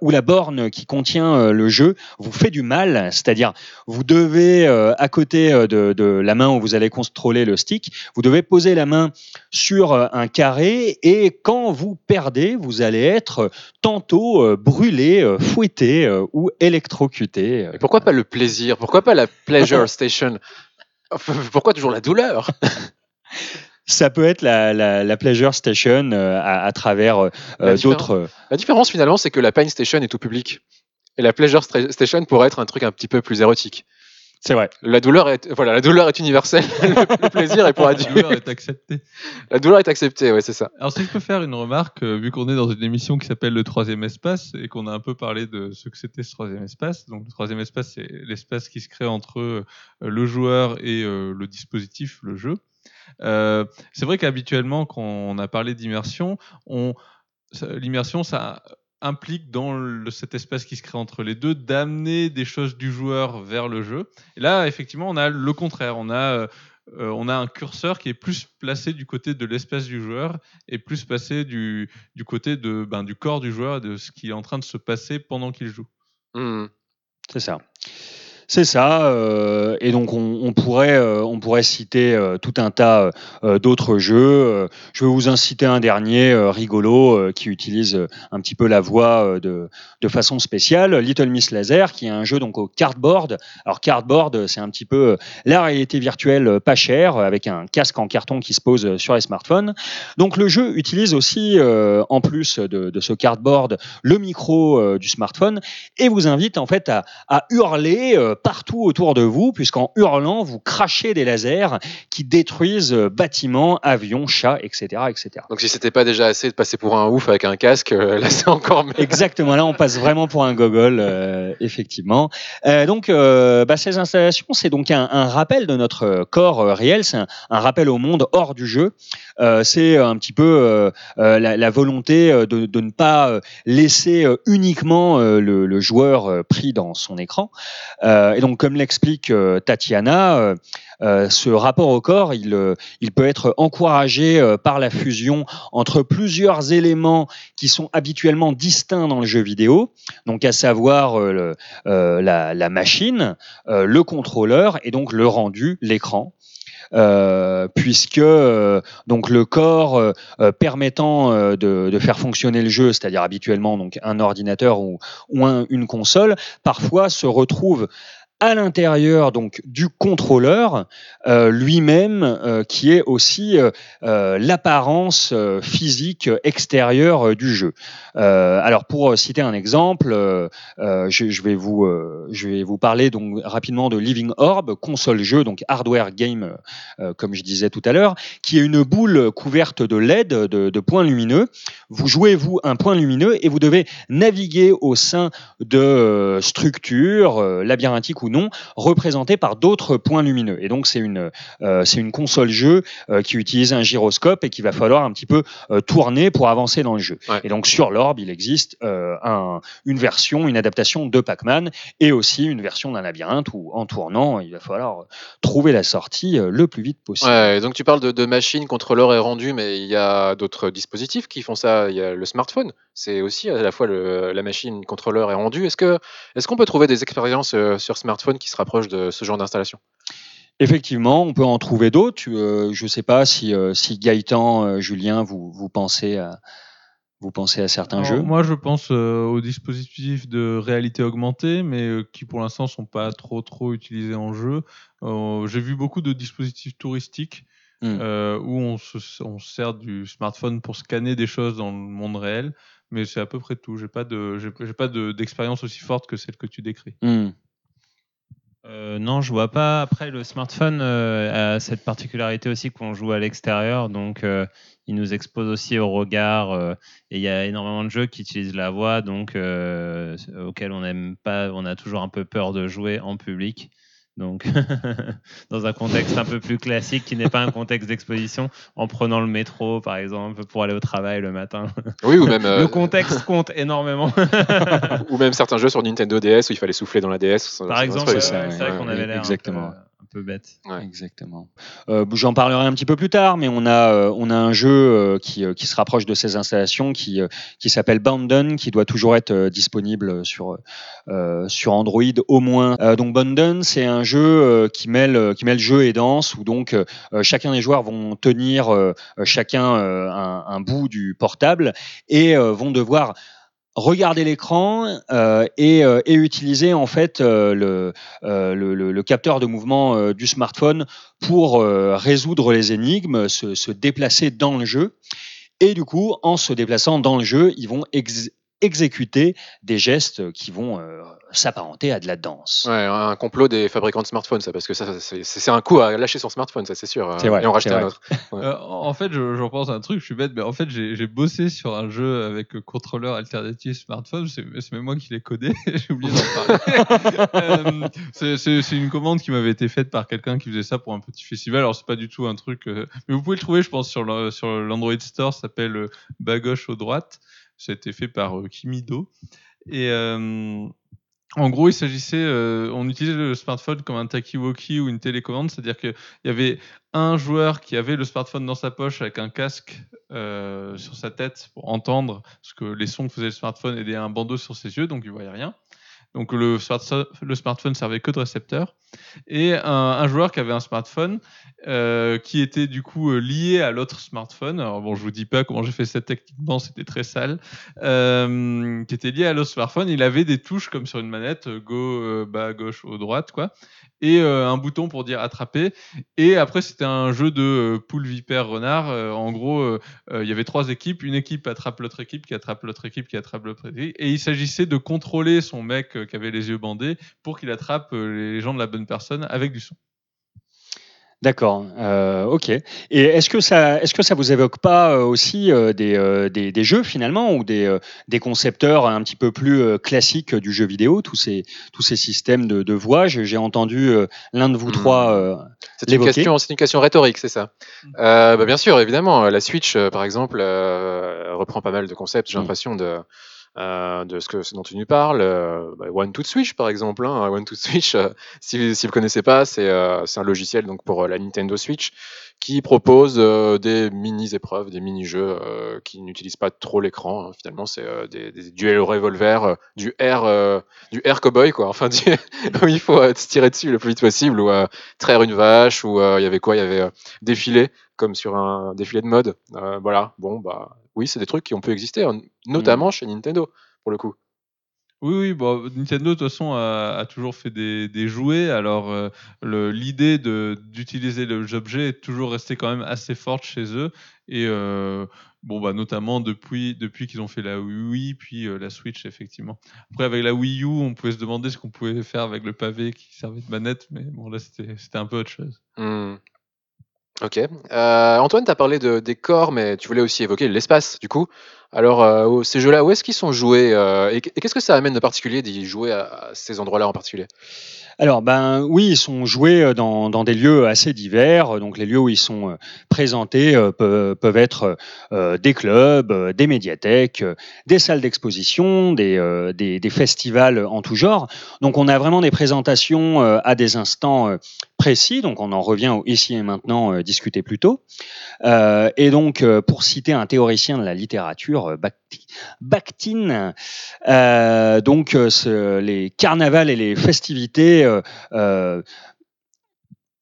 Speaker 4: où la borne qui contient le jeu vous fait du mal, c'est-à-dire vous devez euh, à côté euh, de, de la main où vous allez contrôler le stick, vous devez poser la main sur euh, un carré et quand vous perdez, vous allez être tantôt brûlé, fouetté ou électrocuté.
Speaker 2: Et pourquoi pas le plaisir? Pourquoi pas la pleasure station? *laughs* Pourquoi toujours la douleur? *laughs*
Speaker 4: Ça peut être la, la, la pleasure station euh, à, à travers euh, d'autres.
Speaker 2: La différence finalement, c'est que la Pain Station est tout public. Et la Pleasure Station pourrait être un truc un petit peu plus érotique.
Speaker 4: C'est vrai.
Speaker 2: La douleur est, voilà, la douleur est universelle. *laughs* le, le plaisir est pour
Speaker 5: La douleur est acceptée.
Speaker 2: La douleur est acceptée, ouais, c'est ça.
Speaker 5: Alors si je peux faire une remarque, euh, vu qu'on est dans une émission qui s'appelle le troisième espace et qu'on a un peu parlé de ce que c'était ce troisième espace, donc le troisième espace c'est l'espace qui se crée entre euh, le joueur et euh, le dispositif, le jeu. Euh, c'est vrai qu'habituellement quand on a parlé d'immersion, on l'immersion ça implique dans cet espace qui se crée entre les deux d'amener des choses du joueur vers le jeu. Et là effectivement on a le contraire, on a euh, euh, on a un curseur qui est plus placé du côté de l'espace du joueur et plus placé du, du côté de, ben, du corps du joueur et de ce qui est en train de se passer pendant qu'il joue.
Speaker 2: Hmm.
Speaker 4: C'est ça. C'est ça. euh, et donc, on, pourrait, euh, on pourrait citer euh, tout un tas d'autres jeux. Je vais vous en citer un dernier rigolo qui utilise un petit peu la voix de, de façon spéciale. Little Miss Laser, qui est un jeu donc au cardboard. Alors, cardboard, c'est un petit peu la réalité virtuelle pas chère, avec un casque en carton qui se pose sur les smartphones. Donc, le jeu utilise aussi, en plus de, ce cardboard, le micro du smartphone et vous invite en fait à, hurler partout autour de vous, puisqu'en hurlant, vous crachez des lasers qui détruisent euh, bâtiments, avions, chats, etc. etc.
Speaker 2: Donc si c'était pas déjà assez de passer pour un ouf avec un casque, euh, là c'est encore mieux.
Speaker 4: Exactement, là on passe vraiment pour un gogol, euh, effectivement. Euh, donc euh, bah, ces installations, c'est donc un, un rappel de notre corps réel, c'est un, un rappel au monde hors du jeu. C'est un petit peu la, la volonté de, de ne pas laisser uniquement le, le joueur pris dans son écran. Euh, et donc comme l'explique euh, Tatiana, euh, euh, ce rapport au corps, il, euh, peut être encouragé euh, par la fusion entre plusieurs éléments qui sont habituellement distincts dans le jeu vidéo, donc à savoir euh, euh, la, machine, euh, le contrôleur et donc le rendu, l'écran. Euh, puisque euh, donc le corps euh, permettant de, faire fonctionner le jeu, c'est-à-dire habituellement donc un ordinateur ou, ou un- une console, parfois se retrouve à l'intérieur donc du contrôleur euh, lui-même euh, qui est aussi euh, l'apparence physique extérieure du jeu. Alors pour citer un exemple, je, vais vous je vais vous parler donc rapidement de Living Orb, console jeu donc hardware game comme je disais tout à l'heure, qui est une boule couverte de LED de, de points lumineux. Vous jouez vous un point lumineux et vous devez naviguer au sein de structures labyrinthiques ou non représentées par d'autres points lumineux. Et donc c'est une euh, c'est une console jeu euh, qui utilise un gyroscope et qu'il va falloir un petit peu euh, tourner pour avancer dans le jeu.
Speaker 2: Ouais.
Speaker 4: Et donc sur l'orbe, il existe un, une version, une adaptation de Pac-Man et aussi une version d'un labyrinthe où en tournant, il va falloir trouver la sortie le plus vite possible.
Speaker 2: Ouais, donc tu parles de, de machines, contrôleur et rendu, mais il y a d'autres dispositifs qui font ça. Il y a le smartphone, c'est aussi à la fois le- la machine, contrôleur et rendu. Est-ce que est-ce qu'on peut trouver des expériences sur smartphone qui se rapprochent de ce genre d'installation
Speaker 4: Effectivement, on peut en trouver d'autres. Euh, je ne sais pas si, euh, si Gaëtan, euh, Julien, vous, vous pensez à vous pensez à certains
Speaker 5: Alors,
Speaker 4: jeux.
Speaker 5: Moi, je pense euh, aux dispositifs de réalité augmentée, mais euh, qui pour l'instant sont pas trop trop utilisés en jeu. Euh, J'ai vu beaucoup de dispositifs touristiques
Speaker 4: Hmm.
Speaker 5: euh, où on se, on sert du smartphone pour scanner des choses dans le monde réel, mais c'est à peu près tout. J'ai pas de j'ai j'ai pas de- d'expérience aussi forte que celle que tu décris.
Speaker 4: Hmm.
Speaker 3: Euh, non, je vois pas. Après, le smartphone euh, a cette particularité aussi qu'on joue à l'extérieur, donc euh, il nous expose aussi au regard. et il y a énormément de jeux qui utilisent la voix, donc auxquels on n'aime pas. On a toujours un peu peur de jouer en public. Donc, *laughs* dans un contexte un peu plus classique, qui n'est pas un contexte d'exposition, en prenant le métro, par exemple, pour aller au travail le matin. *laughs*
Speaker 2: Oui, ou même euh,
Speaker 3: Le contexte compte énormément. *laughs*
Speaker 2: ou même certains jeux sur Nintendo DS où il fallait souffler dans la DS.
Speaker 3: par exemple, ouais, c'est vrai qu'on avait l'air
Speaker 4: exactement.
Speaker 3: un peu bête.
Speaker 2: Ouais.
Speaker 4: Exactement. Euh, J'en parlerai un petit peu plus tard, mais on a, euh, on a un jeu euh, qui, euh, qui se rapproche de ces installations qui, euh, qui s'appelle Boundon, qui doit toujours être euh, disponible sur, euh, sur Android au moins. Euh, donc Boundon, c'est un jeu euh, qui, mêle, euh, qui mêle jeu et danse, où donc euh, chacun des joueurs vont tenir euh, chacun euh, un, un bout du portable et euh, vont devoir regarder l'écran euh, et, euh, et utiliser en fait euh, le, euh, le, le- capteur de mouvement euh, du smartphone pour euh, résoudre les énigmes, se, se déplacer dans le jeu. Et du coup, en se déplaçant dans le jeu, ils vont ex- exécuter des gestes qui vont s'apparenter à de la danse.
Speaker 2: Ouais, un complot des fabricants de smartphones, ça, parce que ça, ça, c'est un coup à lâcher son smartphone, ça c'est sûr. euh,
Speaker 4: vrai,
Speaker 2: et en racheter un autre. Ouais.
Speaker 5: Euh, en fait, je, je repense à un truc, je suis bête, mais en fait, j'ai bossé sur un jeu avec contrôleur alternatif smartphone. C'est même moi qui l'ai codé. *laughs* j'ai oublié d'en parler. Euh, c'est- une commande qui m'avait été faite par quelqu'un qui faisait ça pour un petit festival. Alors, c'est pas du tout un truc, euh, mais vous pouvez le trouver, je pense, sur l'Android Store. Ça s'appelle bas gauche au droite. Ça a été fait par euh, Kimido. Et euh, en gros, il s'agissait, euh, on utilisait le smartphone comme un talkie-walkie ou une télécommande, c'est-à-dire qu'il y avait un joueur qui avait le smartphone dans sa poche avec un casque euh, sur sa tête pour entendre ce que les sons que faisait le smartphone et un bandeau sur ses yeux, donc il voyait rien. Donc le, smart- le smartphone servait que de récepteur. Et un, joueur qui avait un smartphone euh, qui était du coup euh, lié à l'autre smartphone. Alors bon, je vous dis pas comment j'ai fait ça techniquement, c'était très sale. Euh, qui était lié à l'autre smartphone. Il avait des touches comme sur une manette, go, bas, gauche, haut, droite, quoi. Et un bouton pour dire attraper. Et après, c'était un jeu de poule, vipère, renard. En gros, il y avait trois équipes. Une équipe attrape l'autre équipe, qui attrape l'autre équipe, qui attrape l'autre équipe. Et il s'agissait de contrôler son mec euh, qui avait les yeux bandés pour qu'il attrape euh, les gens de la bonne personne avec du son.
Speaker 4: D'accord, euh, ok. Et est-ce que ça, est-ce que ça vous évoque pas euh, aussi euh, des, euh, des, des jeux finalement ou des, euh, des concepteurs un petit peu plus euh, classiques du jeu vidéo, tous ces, tous ces systèmes de, de voix? J'ai j'ai entendu euh, l'un de vous
Speaker 2: Hmm.
Speaker 4: trois. euh,
Speaker 2: C'est une, question, c'est une question rhétorique, c'est ça
Speaker 5: Mm.
Speaker 2: euh, bah, Bien sûr, évidemment. La Switch, euh, par exemple, euh, reprend pas mal de concepts, j'ai
Speaker 4: Mm.
Speaker 2: l'impression, de, euh, de ce, que, ce dont tu nous parles. Euh, bah, One to Switch, par exemple. Hein. One to Switch, euh, *laughs* si, si vous ne connaissez pas, c'est euh, c'est un logiciel donc, pour euh, la Nintendo Switch qui propose euh, des mini-épreuves, des mini-jeux qui n'utilisent pas trop l'écran. hein. Finalement, c'est des, des duels au revolver, du air, du air cowboy, quoi. Enfin, *laughs* du- où il faut se tirer dessus le plus vite possible, ou traire une vache, ou il y avait quoi? Il y avait défilé, comme sur un défilé de mode. Voilà, bon, bah oui, c'est des trucs qui ont pu exister, hein, notamment chez Nintendo, pour le coup.
Speaker 5: Oui, oui, bon, Nintendo de toute façon a, a toujours fait des, des jouets. Alors euh, l'idée d'utiliser les objets est toujours restée quand même assez forte chez eux. Et euh, bon, bah notamment depuis depuis qu'ils ont fait la Wii, puis euh, la Switch effectivement. Après avec la Wii U, on pouvait se demander ce qu'on pouvait faire avec le pavé qui servait de manette, mais bon là c'était un peu autre chose.
Speaker 2: Hmm. Ok. Euh, Antoine, tu as parlé de décor, mais tu voulais aussi évoquer l'espace, du coup. Alors, euh, ces jeux-là, où est-ce qu'ils sont joués euh, Et, qu'est-ce que ça amène de particulier d'y jouer à, ces endroits-là en particulier?
Speaker 4: Alors, ben oui, ils sont joués euh, dans, des lieux assez divers. Donc, les lieux où ils sont présentés peuvent, être des clubs, des médiathèques, des salles d'exposition, des, festivals en tout genre. Donc, on a vraiment des présentations à des instants précis. Donc, on en revient ici et maintenant discuté plus tôt. Et donc, pour citer un théoricien de la littérature, euh, Bakhti- Bakhtin, euh, donc euh, les carnavals et les festivités euh, euh,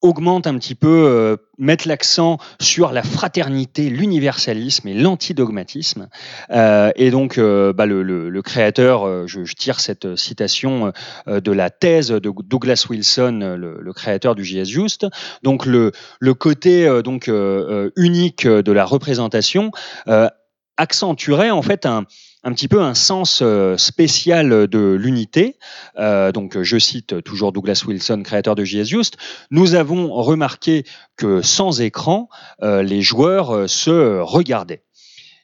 Speaker 4: augmentent un petit peu, euh, mettent l'accent sur la fraternité, l'universalisme et l'antidogmatisme. Euh, et donc, euh, bah, le, créateur, euh, je, tire cette citation euh, de la thèse de Douglas Wilson, euh, le, créateur du JS Just. Donc, le, côté euh, donc euh, euh, unique de la représentation euh, accentuerait en fait un, un petit peu un sens euh, spécial de l'unité. Euh, donc, je cite toujours Douglas Wilson, créateur de JS Just. Nous avons remarqué que sans écran, euh, les joueurs se regardaient.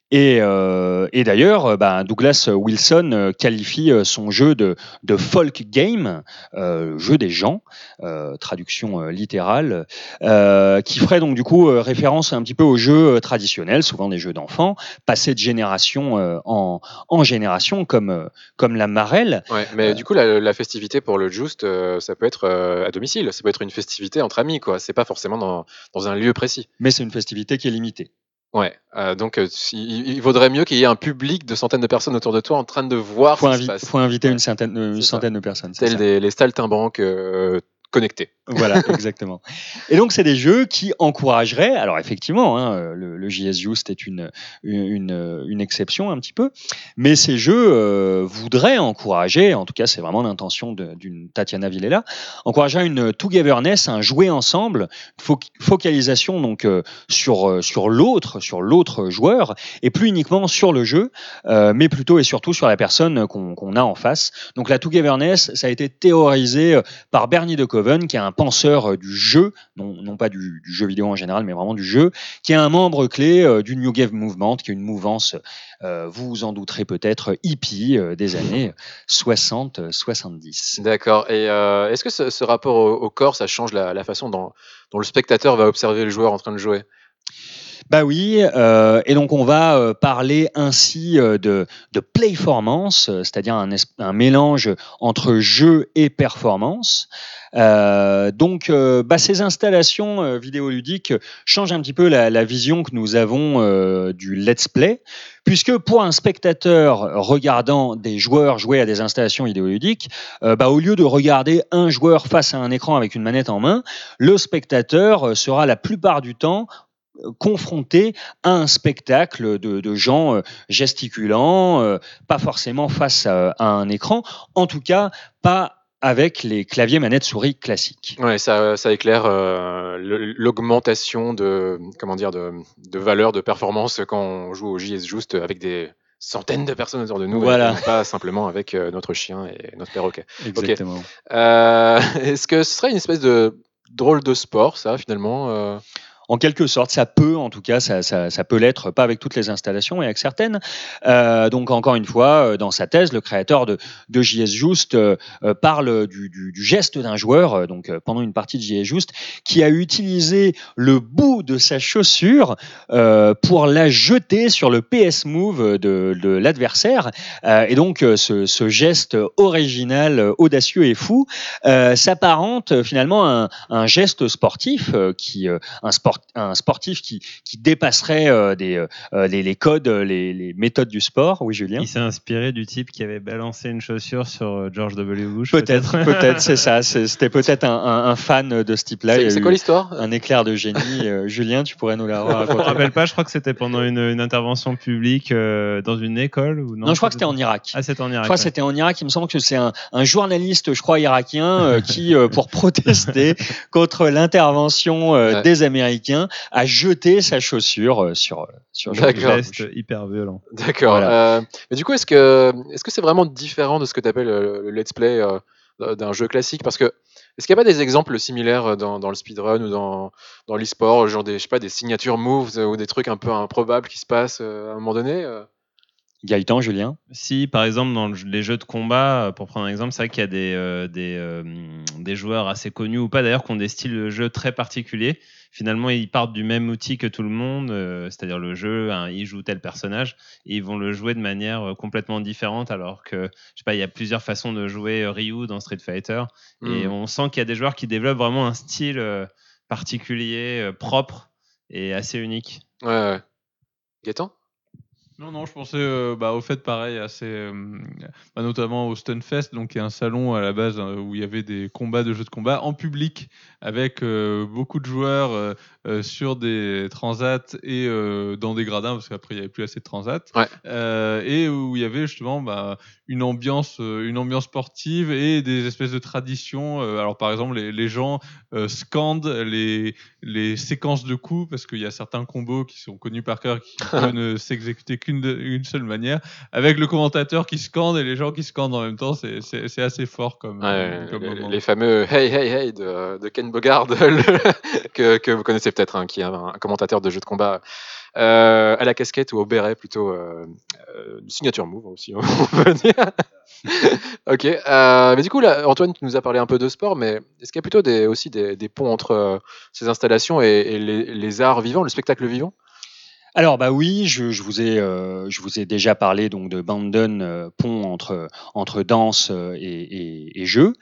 Speaker 4: Et, euh, et d'ailleurs, euh, ben, Douglas Wilson euh, qualifie euh, son jeu de, de folk game, euh, jeu des gens, euh, traduction littérale, euh, qui ferait donc du coup référence un petit peu aux jeux traditionnels, souvent des jeux d'enfants, passés de génération en, en génération, comme, comme la marelle.
Speaker 2: Ouais, mais du coup, la, la festivité pour le Just, ça peut être à domicile, ça peut être une festivité entre amis, quoi. C'est pas forcément dans, dans un lieu précis.
Speaker 4: Mais c'est une festivité qui est limitée.
Speaker 2: Ouais, euh, donc euh, il, il vaudrait mieux qu'il y ait un public de centaines de personnes autour de toi en train de voir
Speaker 4: faut,
Speaker 2: ce qui se passe.
Speaker 4: faut inviter une, centaine, une
Speaker 2: ça.
Speaker 4: centaine de personnes.
Speaker 2: Tels les saltimbanques euh, connectés.
Speaker 4: Voilà, *laughs* exactement. Et donc, c'est des jeux qui encourageraient. Alors, effectivement, hein, le, le JS Just est une, une, une exception un petit peu, mais ces jeux euh, voudraient encourager, en tout cas, c'est vraiment l'intention d'une Tatiana Villela, encourager une togetherness, un jouer ensemble, fo- focalisation donc euh, sur euh, sur l'autre, sur l'autre joueur, et plus uniquement sur le jeu, euh, mais plutôt et surtout sur la personne qu'on a en face. Donc, la togetherness, ça a été théorisé par Bernie de Qui est un penseur euh, du jeu, non, non pas du, du jeu vidéo en général, mais vraiment du jeu, qui est un membre clé euh, du New Game Movement, qui est une mouvance, euh, vous vous en douterez peut-être, hippie euh, des *laughs* années 60-70.
Speaker 2: D'accord. Et euh, est-ce que ce, ce rapport au, au corps, ça change la, la façon dont, dont le spectateur va observer le joueur en train de jouer?
Speaker 4: Bah oui, euh, et donc on va euh, parler ainsi euh, de, de playformance, c'est-à-dire un, es- un mélange entre jeu et performance. Euh, donc, euh, bah, ces installations euh, vidéoludiques changent un petit peu la, vision que nous avons euh, du let's play, puisque pour un spectateur regardant des joueurs jouer à des installations vidéoludiques, bah, au lieu de regarder un joueur face à un écran avec une manette en main, le spectateur sera la plupart du temps confronté à un spectacle de, gens gesticulant, euh, pas forcément face à un écran, en tout cas pas avec les claviers manettes souris classiques.
Speaker 2: Ouais, ça, ça éclaire euh, l'augmentation de comment dire de, de valeur de performance quand on joue au JS Just avec des, centaines de personnes autour de nous,
Speaker 4: Voilà.
Speaker 2: et pas simplement avec euh, notre chien et notre perroquet.
Speaker 4: Exactement.
Speaker 2: Euh, *laughs* Est-ce que ce serait une espèce de drôle de sport, ça, finalement
Speaker 4: En quelque sorte, ça peut, en tout cas, ça, peut l'être, pas avec toutes les installations et avec certaines. Euh, donc, encore une fois, euh, dans sa thèse, le créateur de, JS Just euh, parle du, geste d'un joueur, donc pendant une partie de JS Just, qui a utilisé le bout de sa chaussure pour la jeter sur le PS Move de, l'adversaire. Et donc, ce, geste original, audacieux et fou, s'apparente finalement à un, geste sportif qui un sport un sportif qui, qui dépasserait euh, des, euh, les, les codes, euh, les, les méthodes du sport. Oui, Julien.
Speaker 3: Il s'est inspiré du type qui avait balancé une chaussure sur George W. Bush.
Speaker 4: Peut-être, peut-être, *laughs* c'est ça. *laughs* C'était peut-être un, un- un fan de ce type-là.
Speaker 2: C'est quoi l'histoire?
Speaker 4: Un éclair de génie. Euh, Julien, tu pourrais nous la
Speaker 3: Je me
Speaker 4: raconter.
Speaker 3: rappelle pas, je crois que c'était pendant une, une intervention publique euh, dans une école ou non
Speaker 4: Non, je crois que c'était en Irak.
Speaker 3: Ah, c'était en Irak.
Speaker 4: Je crois que
Speaker 3: ouais.
Speaker 4: c'était en Irak. Il me semble que c'est un, un journaliste, je crois, irakien, euh, qui, euh, pour *laughs* protester contre l'intervention euh,
Speaker 2: Ouais.
Speaker 4: des Américains, a jeté sa chaussure euh, sur euh, sur. W.
Speaker 3: geste hyper violent.
Speaker 2: D'accord.
Speaker 4: Voilà.
Speaker 2: Euh, mais du coup, est-ce que est-ce que c'est vraiment différent de ce que tu appelles le, le let's play euh, d'un jeu classique? Parce que est-ce qu'il n'y a pas des exemples similaires dans, dans le speedrun ou dans, dans l'e-sport, genre des, je sais pas, des signatures moves ou des trucs un peu improbables qui se passent à un moment donné
Speaker 4: Gaëtan, Julien?
Speaker 3: Si, par exemple, dans le- les jeux de combat, pour prendre un exemple, c'est vrai qu'il y a des, euh, des, euh, des joueurs assez connus ou pas d'ailleurs qui ont des styles de jeu très particuliers. Finalement, ils partent du même outil que tout le monde, euh, c'est-à-dire le jeu, hein, ils jouent tel personnage, et ils vont le jouer de manière euh, complètement différente, alors que, je sais pas, il y a plusieurs façons de jouer euh, Ryu dans Street Fighter, et
Speaker 2: Hmm.
Speaker 3: on sent qu'il y a des joueurs qui développent vraiment un style particulier, propre et assez unique.
Speaker 2: Ouais, ouais. Gaëtan?
Speaker 5: Non, non, je pensais euh, bah, au fait pareil, assez, euh, bah, notamment au Stunfest, donc qui est un salon à la base euh, où il y avait des combats de jeux de combat en public avec euh, beaucoup de joueurs sur des transats et dans des gradins parce qu'après il n'y avait plus assez de transats
Speaker 2: Ouais.
Speaker 5: Et où il y avait justement bah, une ambiance, une ambiance sportive et des espèces de traditions. Alors par exemple, les, les gens scandent les, les séquences de coups parce qu'il y a certains combos qui sont connus par cœur qui *laughs* peuvent ne s'exécuter qu'une une seule manière avec le commentateur qui scande et les gens qui scandent en même temps c'est assez fort comme,
Speaker 2: Ouais,
Speaker 5: euh, comme
Speaker 2: les,
Speaker 5: moment.
Speaker 2: les fameux *laughs* Hey Hey Hey de, de Ken Bogard, *laughs* le- que, que vous connaissez peut-être, hein, qui est un, commentateur de jeux de combat euh, à la casquette ou au béret plutôt, euh, euh, signature move aussi, *laughs* on peut dire. ok, mais du coup, là, Antoine, tu nous as parlé un peu de sport, mais est-ce qu'il y a plutôt des, aussi des, des ponts entre ces installations et, et les, les arts vivants, le spectacle vivant?
Speaker 4: Alors bah oui, je, je vous ai euh, je vous ai déjà parlé donc de Bandon euh, pont entre entre danse euh, et, et, et jeu.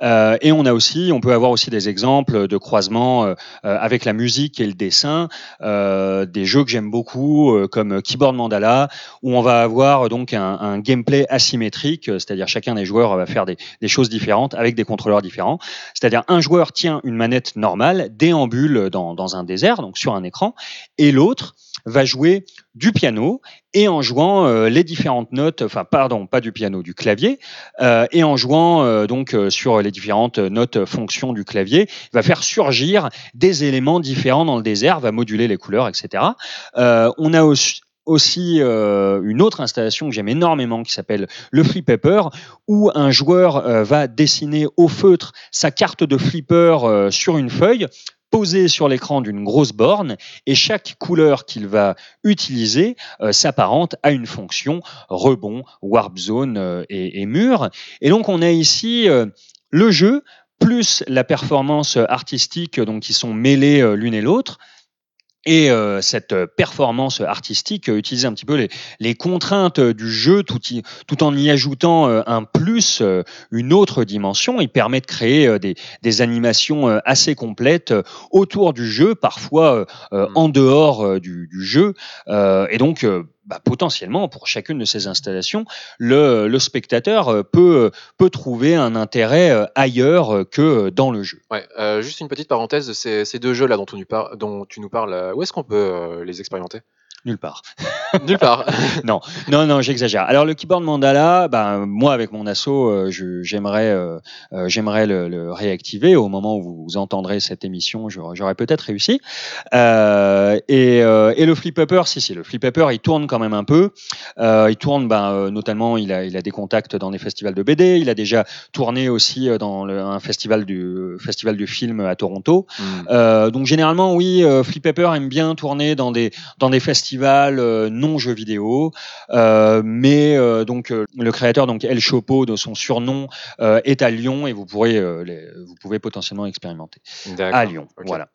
Speaker 4: Euh, et on a aussi on peut avoir aussi des exemples de croisements euh, euh, avec la musique et le dessin, des jeux que j'aime beaucoup comme Keyboard Mandala où on va avoir donc un, un gameplay asymétrique, c'est-à-dire chacun des joueurs va faire des, des choses différentes avec des contrôleurs différents. C'est-à-dire un joueur tient une manette normale, déambule dans, dans un désert donc sur un écran et l'autre va jouer du piano et en jouant euh, les différentes notes, enfin pardon, pas du piano, du clavier, euh, et en jouant euh, donc sur les différentes notes fonctions du clavier, va faire surgir des éléments différents dans le désert, va moduler les couleurs, etc. On a aussi une autre installation que j'aime énormément qui s'appelle le Flip Paper où un joueur va dessiner au feutre sa carte de flipper sur une feuille posée sur l'écran d'une grosse borne et chaque couleur qu'il va utiliser euh, s'apparente à une fonction rebond, warp zone euh, et, mur. Et donc on a ici euh, le jeu plus la performance artistique donc qui sont mêlées l'une et l'autre. Et euh, cette euh, performance artistique euh, utilise un petit peu les, les contraintes euh, du jeu tout, y- tout en y ajoutant euh, un plus, une autre dimension. Il permet de créer des, des animations assez complètes autour du jeu, parfois euh, en dehors du, du jeu. Euh, et donc, bah, potentiellement, pour chacune de ces installations, le, spectateur euh, peut, peut trouver un intérêt euh, ailleurs euh, que dans le jeu.
Speaker 2: Ouais, juste une petite parenthèse, ces, deux jeux là dont, tu nous par- dont tu nous parles, où est-ce qu'on peut les expérimenter?
Speaker 4: Nulle part. *laughs*
Speaker 2: Nulle part. *laughs*
Speaker 4: Non, non, j'exagère. Alors le keyboard mandala, ben, moi avec mon assaut, euh, j'aimerais, euh, euh, j'aimerais le, le réactiver au moment où vous entendrez cette émission. J'aurais peut-être réussi. Et, et le flip upper, si si, le flip upper, il tourne quand même un peu. Il tourne, ben, notamment, il a, il a des contacts dans des festivals de BD. Il a déjà tourné aussi dans le- un festival du festival du film à Toronto.
Speaker 2: Hmm.
Speaker 4: Donc généralement, oui, Flip Pepper aime bien tourner dans des dans des festivals euh, non jeux vidéo, Euh, mais euh, donc le créateur donc El Chopo de son surnom est à Lyon et vous pourrez les- vous pouvez potentiellement expérimenter à Lyon. Voilà.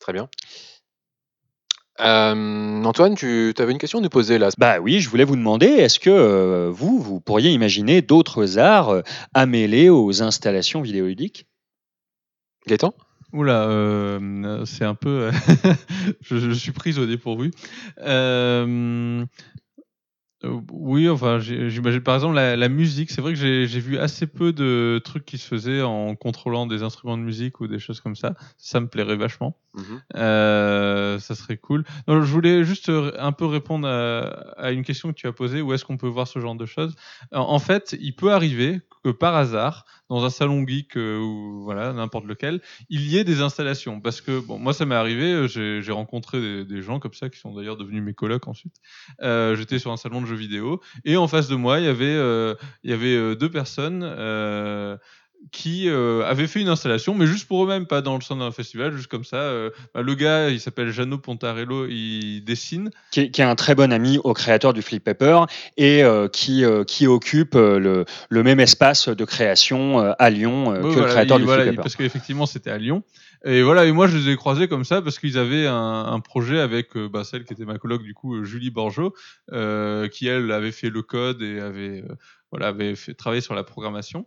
Speaker 2: Très bien. Euh, Antoine, tu avais une question à nous poser là.
Speaker 4: Bah oui, je voulais vous demander, est-ce que euh, vous vous pourriez imaginer d'autres arts à mêler aux installations vidéoludiques?
Speaker 2: Gaëtan?
Speaker 5: Oula, euh, c'est un peu. *laughs* je, suis prise au dépourvu. Euh, oui, enfin, j'imagine par exemple la, la musique. C'est vrai que j'ai vu assez peu de trucs qui se faisaient en contrôlant des instruments de musique ou des choses comme ça. Ça me plairait vachement.
Speaker 2: Mhm.
Speaker 5: Euh, ça serait cool. Je voulais juste euh, un peu répondre à, une question que tu as posée. Où est-ce qu'on peut voir ce genre de choses? En, fait, il peut arriver que par hasard, dans un salon geek euh, ou voilà n'importe lequel, il y ait des installations. Parce que bon, moi, ça m'est arrivé. J'ai rencontré des, gens comme ça qui sont d'ailleurs devenus mes colocs ensuite. J'étais sur un salon de jeux vidéo et en face de moi, il y avait il y avait deux personnes. Qui euh, avaient fait une installation, mais juste pour eux-mêmes, pas dans le centre d'un festival, juste comme ça. euh, bah, le gars, il s'appelle Jano Pontarello, il dessine.
Speaker 4: qui est, qui est un très bon ami au créateur du Flip Pepper et euh, qui, euh, qui occupe le, le même espace de création à Lyon que
Speaker 5: voilà,
Speaker 4: le créateur
Speaker 5: il-
Speaker 4: du
Speaker 5: voilà,
Speaker 4: Flip Pepper.
Speaker 5: Parce qu'effectivement, c'était à Lyon. Et voilà, et moi, je les ai croisés comme ça parce qu'ils avaient un, projet avec euh, bah, celle qui était ma coloc, du coup, euh, Julie Borgeot, euh, qui, elle, avait fait le code et avait, euh, voilà, avait fait, travaillé sur la programmation.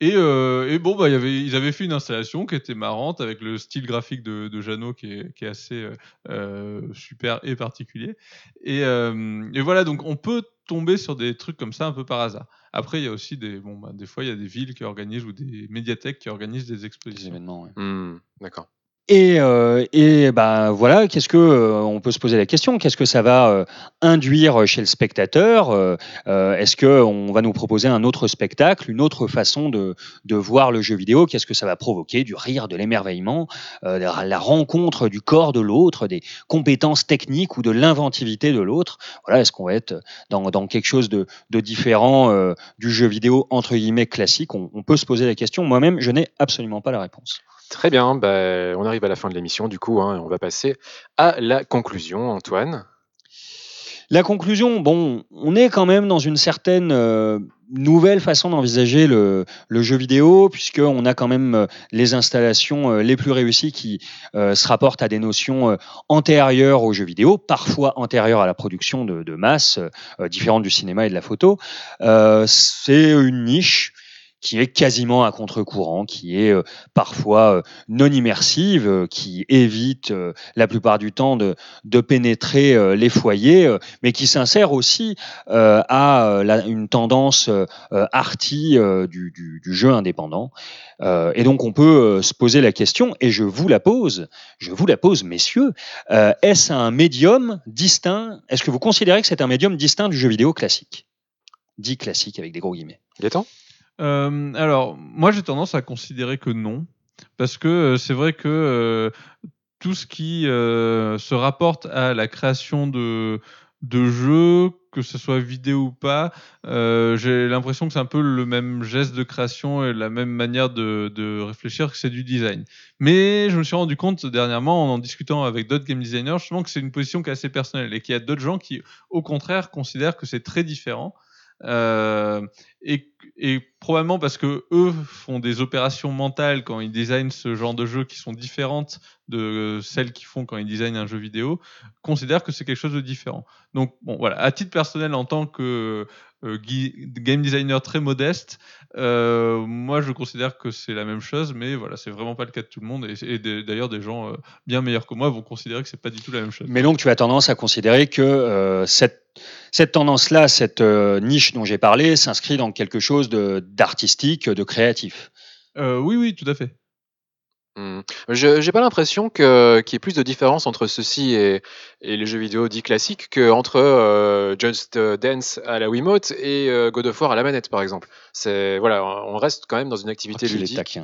Speaker 5: Et, euh, et bon, bah, y avait, ils avaient fait une installation qui était marrante avec le style graphique de, de Jeannot qui est, qui est assez super et particulier. Et, et voilà, donc on peut tomber sur des trucs comme ça un peu par hasard. Après, il y a aussi des, bon, bah, des fois, il y a des villes qui organisent ou des médiathèques qui organisent des
Speaker 4: Des
Speaker 5: expositions.
Speaker 4: événements, ouais.
Speaker 2: Hmm, D'accord.
Speaker 4: Et, euh, et ben voilà, qu'est-ce que euh, on peut se poser la question. Qu'est-ce que ça va euh, induire chez le spectateur Euh, euh, Est-ce que on va nous proposer un autre spectacle, une autre façon de, de voir le jeu vidéo? Qu'est-ce que ça va provoquer? Du rire, de l'émerveillement, euh, la, rencontre du corps de l'autre, des compétences techniques ou de l'inventivité de l'autre? Voilà, est-ce qu'on va être dans, dans quelque chose de, de différent du jeu vidéo entre guillemets classique? On peut se poser la question. Moi-même, je n'ai absolument pas la réponse.
Speaker 2: Très bien, bah, on arrive à la fin de l'émission du coup, hein, on va passer à la conclusion, Antoine.
Speaker 4: La conclusion, bon, on est quand même dans une certaine euh, nouvelle façon d'envisager le, jeu vidéo, puisqu'on a quand même euh, les installations euh, les plus réussies qui se rapportent à des notions antérieures au jeu vidéo, parfois antérieures à la production de, de masse, différentes du cinéma et de la photo. C'est une niche qui est quasiment à contre-courant, qui est euh, parfois euh, non immersive, euh, qui évite la plupart du temps de, de pénétrer les foyers, mais qui s'insère aussi à la- une tendance arty du, du- du jeu indépendant. Et donc on peut se poser la question, et je vous la pose, je vous la pose, messieurs, est-ce un médium distinct Est-ce que vous considérez que c'est un médium distinct du jeu vidéo classique? Dit classique avec des gros guillemets.
Speaker 2: Gaëtan
Speaker 5: Euh, alors, moi, j'ai tendance à considérer que non, parce que euh, c'est vrai que euh, tout ce qui se rapporte à la création de, jeux, que ce soit vidéo ou pas, j'ai l'impression que c'est un peu le même geste de création et la même manière de, de réfléchir que c'est du design. Mais je me suis rendu compte dernièrement, en en discutant avec d'autres game designers, justement que c'est une position qui est assez personnelle et qu'il y a d'autres gens qui, au contraire, considèrent que c'est très différent. Euh, et, probablement parce que eux font des opérations mentales quand ils designent ce genre de jeu qui sont différentes de celles qu'ils font quand ils designent un jeu vidéo, considèrent que c'est quelque chose de différent. Donc bon voilà, à titre personnel en tant que game designer très modeste, euh, moi je considère que c'est la même chose, mais voilà, c'est vraiment pas le cas de tout le monde et, d'ailleurs des gens euh, bien meilleurs que moi vont considérer que c'est pas du tout la même chose.
Speaker 4: Mais donc tu as tendance à considérer que euh, cette, cette tendance-là, cette euh, niche dont j'ai parlé, s'inscrit dans quelque chose de- d'artistique, de créatif.
Speaker 5: Euh, oui oui, tout à fait.
Speaker 2: Hmm. Je j'ai pas l'impression que qu'il y ait plus de différence entre ceci et et les jeux vidéo dits classiques qu'entre, heu, Just Dance à la Wiimote et heu, God of War à la manette, par exemple. C'est voilà, on reste quand même dans une activité
Speaker 4: Qu'il est
Speaker 2: ludique.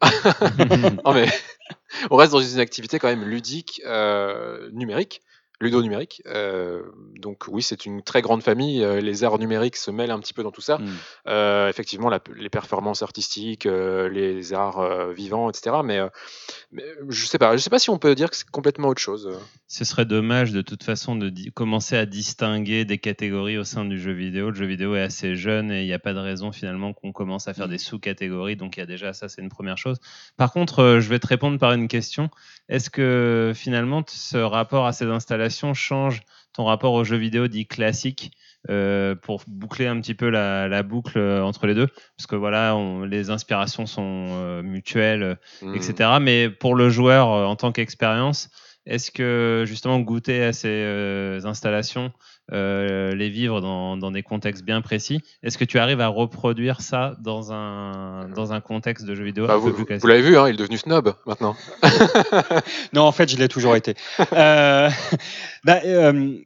Speaker 2: *laughs* Non mais *laughs* on reste dans une activité quand même ludique, heu, numérique, ludo-numérique, heu, donc oui, c'est une très grande famille, heu, les arts numériques se mêlent un petit peu dans tout ça.
Speaker 4: Mm.
Speaker 2: Heu, effectivement, la les performances artistiques, heu, les arts, vivants et cetera, mais je sais pas je sais pas si on peut dire que c'est complètement autre chose.
Speaker 3: Ce serait dommage de toute façon de commencer à distinguer des catégories au sein du jeu vidéo. Le jeu vidéo est assez jeune et il n'y a pas de raison finalement qu'on commence à faire des sous-catégories. Donc il y a déjà ça, c'est une première chose. Par contre, euh, je vais te répondre par une question. Est-ce que finalement ce rapport à ces installations change ton rapport au jeu vidéo dit classique euh, pour boucler un petit peu la, la boucle euh, entre les deux? Parce que voilà, on- les inspirations sont euh, mutuelles
Speaker 2: Mmh.
Speaker 3: etc. Mais pour le joueur en tant qu'expérience, est-ce que justement goûter à ces installations, euh, les vivre dans, dans des contextes bien précis, est-ce que tu arrives à reproduire ça dans un, dans un contexte de jeu vidéo
Speaker 2: Bah, vous l'avez vu, hein, il est devenu snob maintenant. *laughs*
Speaker 4: Non, en fait, je l'ai toujours été. Euh, *laughs* bah, euh,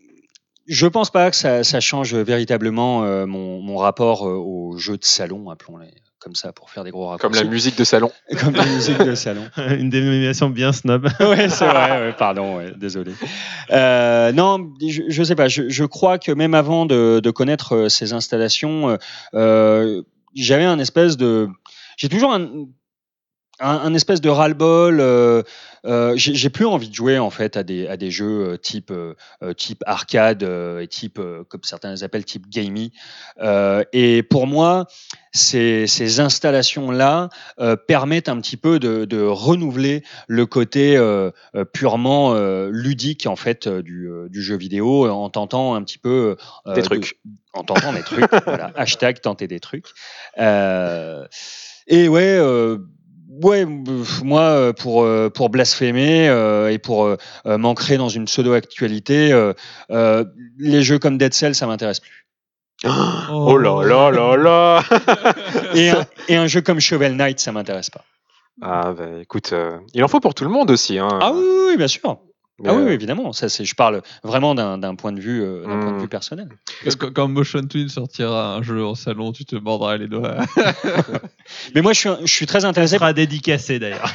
Speaker 4: je pense pas que ça, ça change véritablement euh, mon, mon rapport euh, aux jeux de salon, appelons-les comme ça pour faire des gros
Speaker 2: Comme
Speaker 4: raccourcis.
Speaker 2: la musique de salon.
Speaker 4: Comme la musique de salon. *laughs*
Speaker 3: Une dénomination bien snob. *laughs*
Speaker 4: ouais, c'est vrai, ouais, *laughs* pardon, ouais, désolé. Euh, non, je, je sais pas, je, je crois que même avant de, de connaître euh, ces installations, euh, j'avais un espèce de. J'ai toujours un, un, un espèce de ras-le-bol. Euh, euh, j'ai j'ai plus envie de jouer en fait à des, à des jeux euh, type, euh, euh, type arcade euh, et type, euh, comme certains les appellent, type gamey. Euh, et pour moi, ces, ces installations-là euh, permettent un petit peu de, de renouveler le côté purement euh, ludique en fait du, du jeu vidéo en tentant un petit peu
Speaker 2: Des
Speaker 4: de-
Speaker 2: trucs.
Speaker 4: en tentant des trucs. *laughs* voilà, hashtag tenter des trucs. Euh, et ouais. Ouais, moi, euh, pour, euh, pour blasphémer euh, et pour euh, m'ancrer dans une pseudo-actualité, euh, euh, les jeux comme Dead Cell, ça m'intéresse plus.
Speaker 2: Oh là là là là *laughs*
Speaker 4: Et un, et un jeu comme Shovel Knight, ça m'intéresse pas.
Speaker 2: Ah bah écoute, euh, il en faut pour tout le monde aussi. Hein.
Speaker 4: Ah oui, bien sûr.
Speaker 2: Mais,
Speaker 4: Ah oui,
Speaker 2: euh,
Speaker 4: oui, évidemment. Ça, c'est, je parle vraiment d'un, d'un point de vue, euh, d'un point de
Speaker 2: Hmm.
Speaker 4: vue personnel.
Speaker 5: Parce que quand Motion Twin sortira un jeu en salon, tu te mordras les doigts. *laughs*
Speaker 4: Mais moi, je suis, je suis très intéressé.
Speaker 3: sera dédicacé d'ailleurs. *laughs*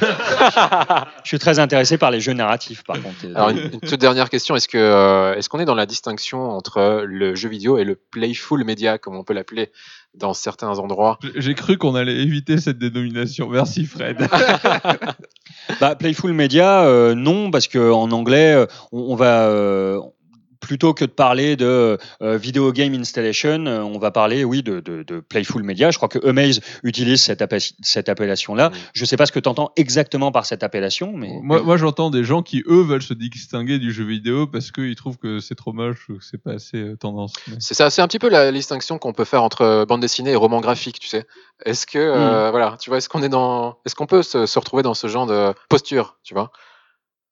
Speaker 4: Je suis très intéressé par les jeux narratifs, par contre.
Speaker 2: Alors une, une toute dernière question, est-ce que euh, est-ce qu'on est dans la distinction entre le jeu vidéo et le playful media, comme on peut l'appeler dans certains endroits
Speaker 5: J'ai- cru qu'on allait éviter cette dénomination. Merci Fred. *laughs* *laughs*
Speaker 4: Bah, Playful Media, euh, non, parce que en anglais, euh, on, on va euh, plutôt que de parler de euh, video game installation, euh, on va parler, oui, de, de, de Playful Media. Je crois que Amaze utilise cette, appellation-là. Je sais pas ce que tu entends exactement par cette appellation, mais
Speaker 5: moi, moi j'entends des gens qui, eux, veulent se distinguer du jeu vidéo parce qu'ils trouvent que c'est trop moche ou que c'est pas assez euh, tendance. Mais-
Speaker 2: C'est ça, c'est un petit peu la distinction qu'on peut faire entre bande dessinée et roman graphique, tu sais. Est-ce que euh, voilà, tu vois, est-ce qu'on est dans, est-ce qu'on peut se, se retrouver dans ce genre de posture, tu vois,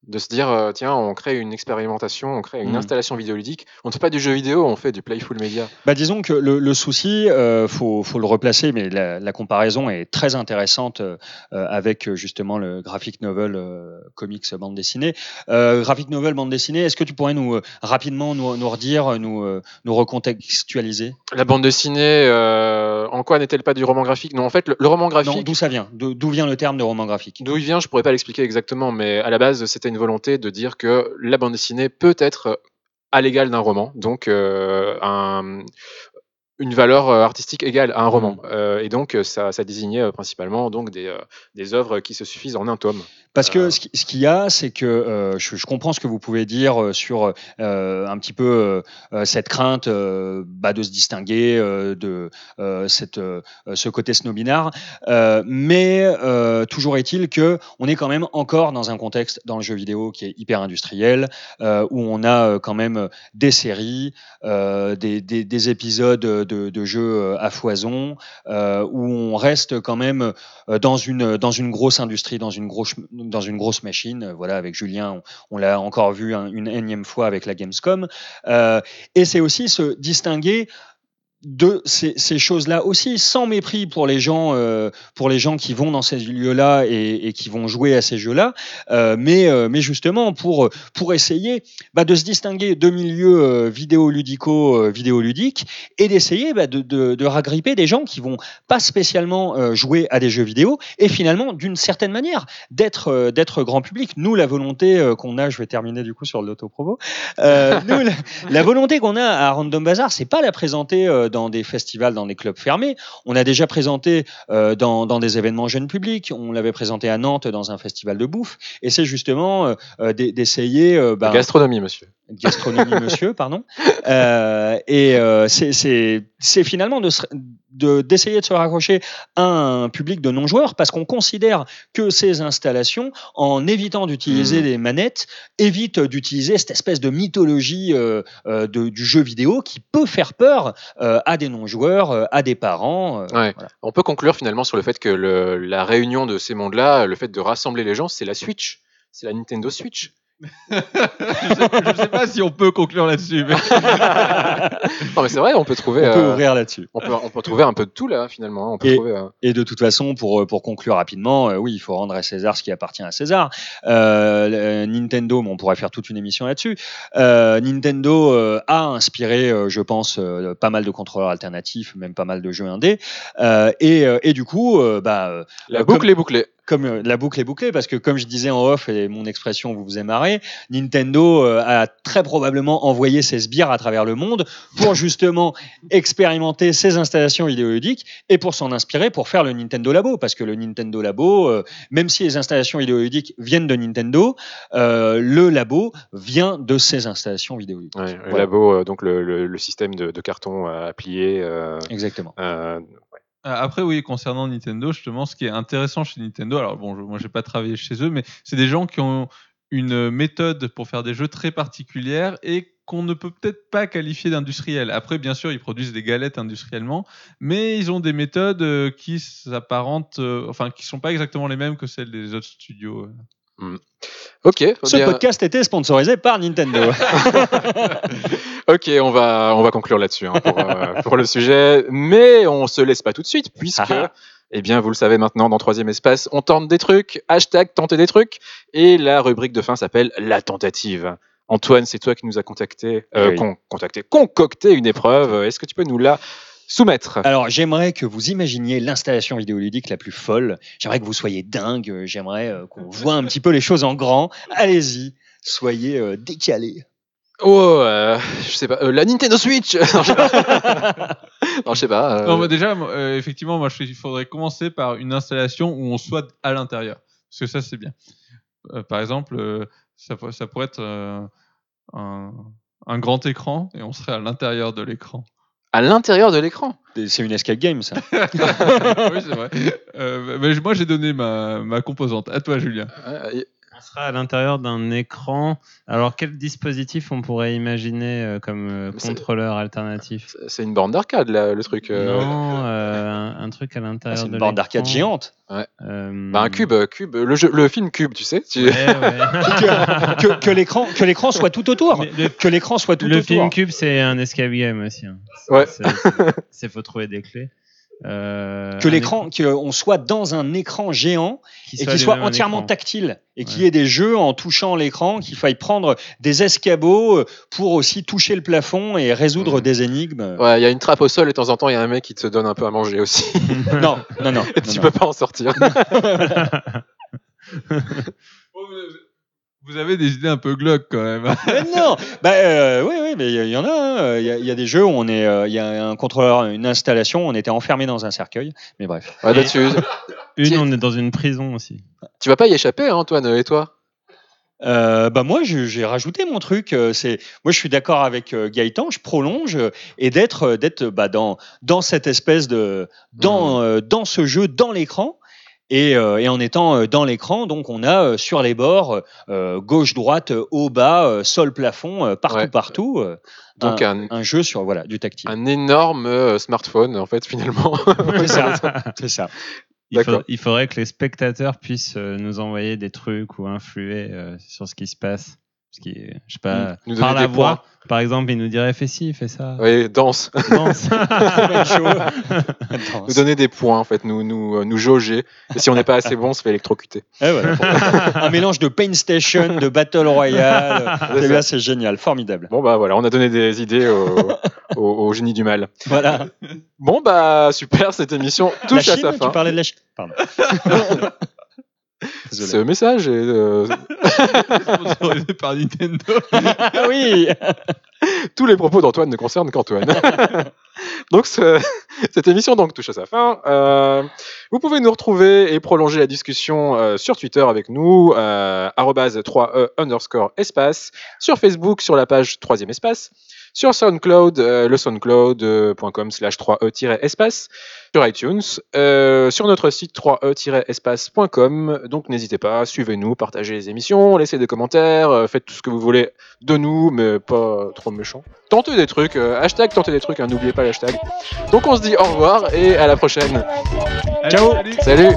Speaker 2: de se dire euh, tiens, on crée une expérimentation, on crée une
Speaker 4: Mm.
Speaker 2: installation vidéoludique, on ne fait pas du jeu vidéo, on fait du playful media.
Speaker 4: Bah, disons que le, le souci, euh, faut, faut le replacer, mais la, la comparaison est très intéressante euh, avec justement le graphic novel euh, comics bande dessinée. Euh, graphic novel bande dessinée, est-ce que tu pourrais nous rapidement nous, nous redire, nous, nous recontextualiser?
Speaker 2: La bande dessinée, euh, en quoi n'est-elle pas du roman graphique? Non, en fait, le, le roman graphique.
Speaker 4: d'où ça vient? D'où d'où vient le terme de roman graphique?
Speaker 2: D'où il vient, je pourrais pas l'expliquer exactement, mais à la base, c'était une volonté de dire que la bande dessinée peut être à l'égal d'un roman, donc euh, un- une valeur euh, artistique égale à un roman. Euh, et donc, euh, ça, ça désignait euh, principalement donc des, euh, des œuvres qui se suffisent en un tome.
Speaker 4: Parce que ce qui- ce qu'il y a, c'est que je, je comprends ce que vous pouvez dire sur un petit peu cette crainte bah, de se distinguer, de cette, ce côté snobinard. Mais toujours est-il que on est quand même encore dans un contexte dans le jeu vidéo qui est hyper industriel, où on a quand même des séries, des, des, des épisodes de, jeux euh, à foison, euh, où on reste quand même euh, dans une dans une grosse industrie, dans une grosse dans une grosse machine. Voilà, avec Julien, on, l'a encore vu un- une énième fois avec la Gamescom. Et c'est aussi se distinguer de ces, choses-là aussi, sans mépris pour les gens, euh, pour les gens qui vont dans ces lieux-là et, qui vont jouer à ces jeux-là, euh, mais, euh, mais justement pour pour essayer bah, de se distinguer de milieux vidéoludico, vidéoludiques et d'essayer bah, de, de, ragripper des gens qui vont pas spécialement jouer à des jeux vidéo et finalement d'une certaine manière d'être grand public. Nous, la volonté qu'on a, je vais terminer du coup sur l'autopromo. Nous, la, la volonté qu'on a à Random Bazaar, c'est pas la présenter dans des festivals, dans des clubs fermés. On a déjà présenté euh, dans, des événements jeunes publics. On l'avait présenté à Nantes dans un festival de bouffe. Et c'est justement euh, euh, d'e- d'essayer. bah,
Speaker 2: Gastronomie, monsieur.
Speaker 4: Gastronomie *laughs* monsieur pardon euh, et euh, c'est- finalement de se- de- d'essayer de, se raccrocher à un public de non joueurs parce qu'on considère que ces installations en évitant d'utiliser
Speaker 2: Mhm.
Speaker 4: des manettes évitent d'utiliser cette espèce de mythologie euh, de- du jeu vidéo qui peut faire peur à des non joueurs à des parents
Speaker 2: Ouais.
Speaker 4: voilà.
Speaker 2: On peut conclure finalement sur le fait que le- la réunion de ces mondes-là, le fait de rassembler les gens, c'est la Switch. C'est la Nintendo Switch.
Speaker 5: Je, sais, je sais pas si on peut conclure là-dessus. mais- *laughs*
Speaker 2: non mais c'est vrai, on peut trouver,
Speaker 4: on peut
Speaker 2: euh,
Speaker 4: ouvrir là-dessus
Speaker 2: on peut, on peut trouver un peu de tout là finalement. On peut
Speaker 4: Et-
Speaker 2: trouver. euh,
Speaker 4: Et de toute façon, pour, pour conclure rapidement, euh, oui, il faut rendre à César ce qui appartient à César. Euh, Nintendo, mais on pourrait faire toute une émission là-dessus. Euh, Nintendo euh, a inspiré, euh, je pense, euh, pas mal de contrôleurs alternatifs, même pas mal de jeux indés. Euh, et, euh, et du coup, euh, bah, euh,
Speaker 2: la
Speaker 4: Euh,
Speaker 2: boucle est bouclée.
Speaker 4: Comme euh, la boucle est bouclée, parce que comme je disais en off, et mon expression vous vous aimerez, Nintendo euh, a très probablement envoyé ses sbires à travers le monde pour justement expérimenter ses installations vidéoludiques et pour s'en inspirer pour faire le Nintendo Labo, parce que le Nintendo Labo, euh, même si les installations vidéoludiques viennent de Nintendo, euh, le labo vient de ces installations vidéoludiques.
Speaker 2: Ouais, le labo, donc le, le- le système de, de carton à plier. euh,
Speaker 4: Exactement.
Speaker 2: Euh,
Speaker 5: Après, oui, concernant Nintendo, justement, ce qui est intéressant chez Nintendo, alors bon, je, moi, j'ai pas travaillé chez eux, mais c'est des gens qui ont une méthode pour faire des jeux très particulière et qu'on ne peut peut-être pas qualifier d'industriel. Après, bien sûr, ils produisent des galettes industriellement, mais ils ont des méthodes euh, qui s'apparentent, euh, enfin, qui sont pas exactement les mêmes que celles des autres studios. Euh.
Speaker 2: Ok,
Speaker 4: Ce
Speaker 2: bien.
Speaker 4: podcast était sponsorisé par Nintendo. *laughs*
Speaker 2: ok, on va on va conclure là-dessus hein, pour, euh, pour le sujet, mais on se laisse pas tout de suite puisque
Speaker 4: Ah.
Speaker 2: eh bien vous le savez maintenant dans troisième espace, on tente des trucs, hashtag tenter des trucs, et la rubrique de fin s'appelle la tentative. Antoine, c'est toi qui nous a contacté, euh,
Speaker 4: Oui.
Speaker 2: con- contacté, concocté une épreuve. Est-ce que tu peux nous la soumettre
Speaker 4: Alors, j'aimerais que vous imaginiez l'installation vidéoludique la plus folle. J'aimerais que vous soyez dingue. J'aimerais euh, qu'on voit un petit peu les choses en grand. Allez-y, soyez euh, décalés.
Speaker 2: Oh, euh, je sais pas, euh, la Nintendo Switch. *laughs* non, je sais pas. *laughs* non, je sais pas. euh,
Speaker 5: Non, bah, déjà, euh, effectivement, moi, je, il faudrait commencer par une installation où on soit à l'intérieur. Parce que ça, c'est bien. Euh, par exemple, euh, ça, pour- ça pourrait être euh, un, un grand écran et on serait à l'intérieur de l'écran.
Speaker 2: À l'intérieur de l'écran.
Speaker 4: C'est une escape game, ça. *laughs*
Speaker 5: oui, c'est vrai. Euh, mais moi, j'ai donné ma, ma composante. À toi, Julien.
Speaker 3: On sera à l'intérieur d'un écran. Alors, quel dispositif on pourrait imaginer euh, comme euh,
Speaker 2: C'est-
Speaker 3: contrôleur alternatif?
Speaker 2: C'est une borne d'arcade, le truc. euh.
Speaker 3: Non, euh, un, un truc à l'intérieur
Speaker 4: C'est
Speaker 3: de
Speaker 4: une borne d'arcade géante.
Speaker 3: Euh,
Speaker 2: Bah, un cube, cube, le, jeu, le film Cube, tu sais. tu-
Speaker 3: Ouais, ouais. *laughs*
Speaker 4: Que, que l'écran, que l'écran soit tout autour.
Speaker 3: Le,
Speaker 4: Que l'écran soit tout
Speaker 3: le
Speaker 4: autour.
Speaker 3: film cube, c'est un escape game aussi. hein.
Speaker 2: Ouais.
Speaker 3: C'est- c'est- C'est faut trouver des clés. Euh,
Speaker 4: Que l'écran, qu'on soit dans un écran géant et qu'il soit entièrement
Speaker 3: écran.
Speaker 4: tactile et qu'il
Speaker 3: Ouais.
Speaker 4: y ait des jeux en touchant l'écran, qu'il faille prendre des escabeaux euh, pour aussi toucher le plafond et résoudre des énigmes.
Speaker 2: Ouais, il y a une trappe au sol et de temps en temps, il y a un mec qui te donne un peu à manger aussi. *laughs*
Speaker 4: Non, non, non.
Speaker 2: et
Speaker 4: non,
Speaker 2: tu
Speaker 4: non.
Speaker 2: peux pas en sortir. *laughs* *laughs*
Speaker 5: Vous avez des idées un peu glauques quand même. *laughs*
Speaker 4: Mais non, bah euh, oui, oui, mais il y, y en a. hein. Il y, a- il y a des jeux où on est, euh, il y a un contrôleur, une installation, on était enfermé dans un cercueil. Mais bref.
Speaker 2: Ouais, bah, tu,
Speaker 3: Une, on est dans une prison aussi.
Speaker 2: tu vas pas y échapper, hein, Antoine, et toi?
Speaker 4: Euh, bah moi, je- j'ai rajouté mon truc. C'est moi, je suis d'accord avec Gaëtan. Je prolonge et d'être, d'être bah, dans dans cette espèce de dans euh, dans ce jeu, dans l'écran. Et, euh, et en étant euh, dans l'écran, donc on a euh, sur les bords, euh, gauche, droite, haut, bas, euh, sol, plafond, euh, partout,
Speaker 2: Ouais.
Speaker 4: partout. euh,
Speaker 2: Donc,
Speaker 4: un,
Speaker 2: un,
Speaker 4: un jeu sur voilà du tactile.
Speaker 2: un énorme euh, smartphone, en fait, finalement. *laughs*
Speaker 4: C'est ça. *laughs* C'est ça.
Speaker 3: Il, faut- il faudrait que les spectateurs puissent euh, nous envoyer des trucs ou influer euh, sur ce qui se passe. Ce qui est, je sais pas,
Speaker 2: Nous donner
Speaker 3: par la
Speaker 2: des
Speaker 3: voix, par exemple, il nous dirait fais ci, fais ça.
Speaker 2: Oui, danse. *laughs*
Speaker 3: Danse. *laughs*
Speaker 2: nous donner des points, en fait, nous, nous, euh, nous jauger. Et si on n'est pas assez bon, on se fait électrocuter.
Speaker 4: Eh voilà. *laughs* un mélange de Pain Station, de Battle Royale.
Speaker 2: C'est
Speaker 4: Eh c'est génial, formidable.
Speaker 2: Bon, bah voilà, on a donné des idées au, au- au génie du mal.
Speaker 4: Voilà.
Speaker 2: Bon, bah super, cette émission
Speaker 4: La
Speaker 2: touche à
Speaker 4: Chine,
Speaker 2: sa
Speaker 4: tu
Speaker 2: fin.
Speaker 4: parlais de la Chine. Pardon. Désolé.
Speaker 2: Ce message est. euh,
Speaker 5: Sponsorisé par Nintendo.
Speaker 4: Ah oui.
Speaker 2: tous les propos d'Antoine ne concernent qu'Antoine. donc ce- cette émission donc touche à sa fin. Euh, vous pouvez nous retrouver et prolonger la discussion euh, sur Twitter avec nous, euh, arrobase 3e underscore espace, sur Facebook sur la page 3e espace, sur SoundCloud, euh, le soundcloud.com slash 3e-espace, sur iTunes, euh, sur notre site 3e-espace.com. Donc n'hésitez pas, suivez-nous, partagez les émissions, laissez des commentaires, euh, faites tout ce que vous voulez de nous, mais pas trop méchant. Tentez des trucs, euh, hashtag tentez des trucs, hein, n'oubliez pas l'hashtag. Donc on se dit au revoir et à la prochaine.
Speaker 5: Ciao.
Speaker 2: Salut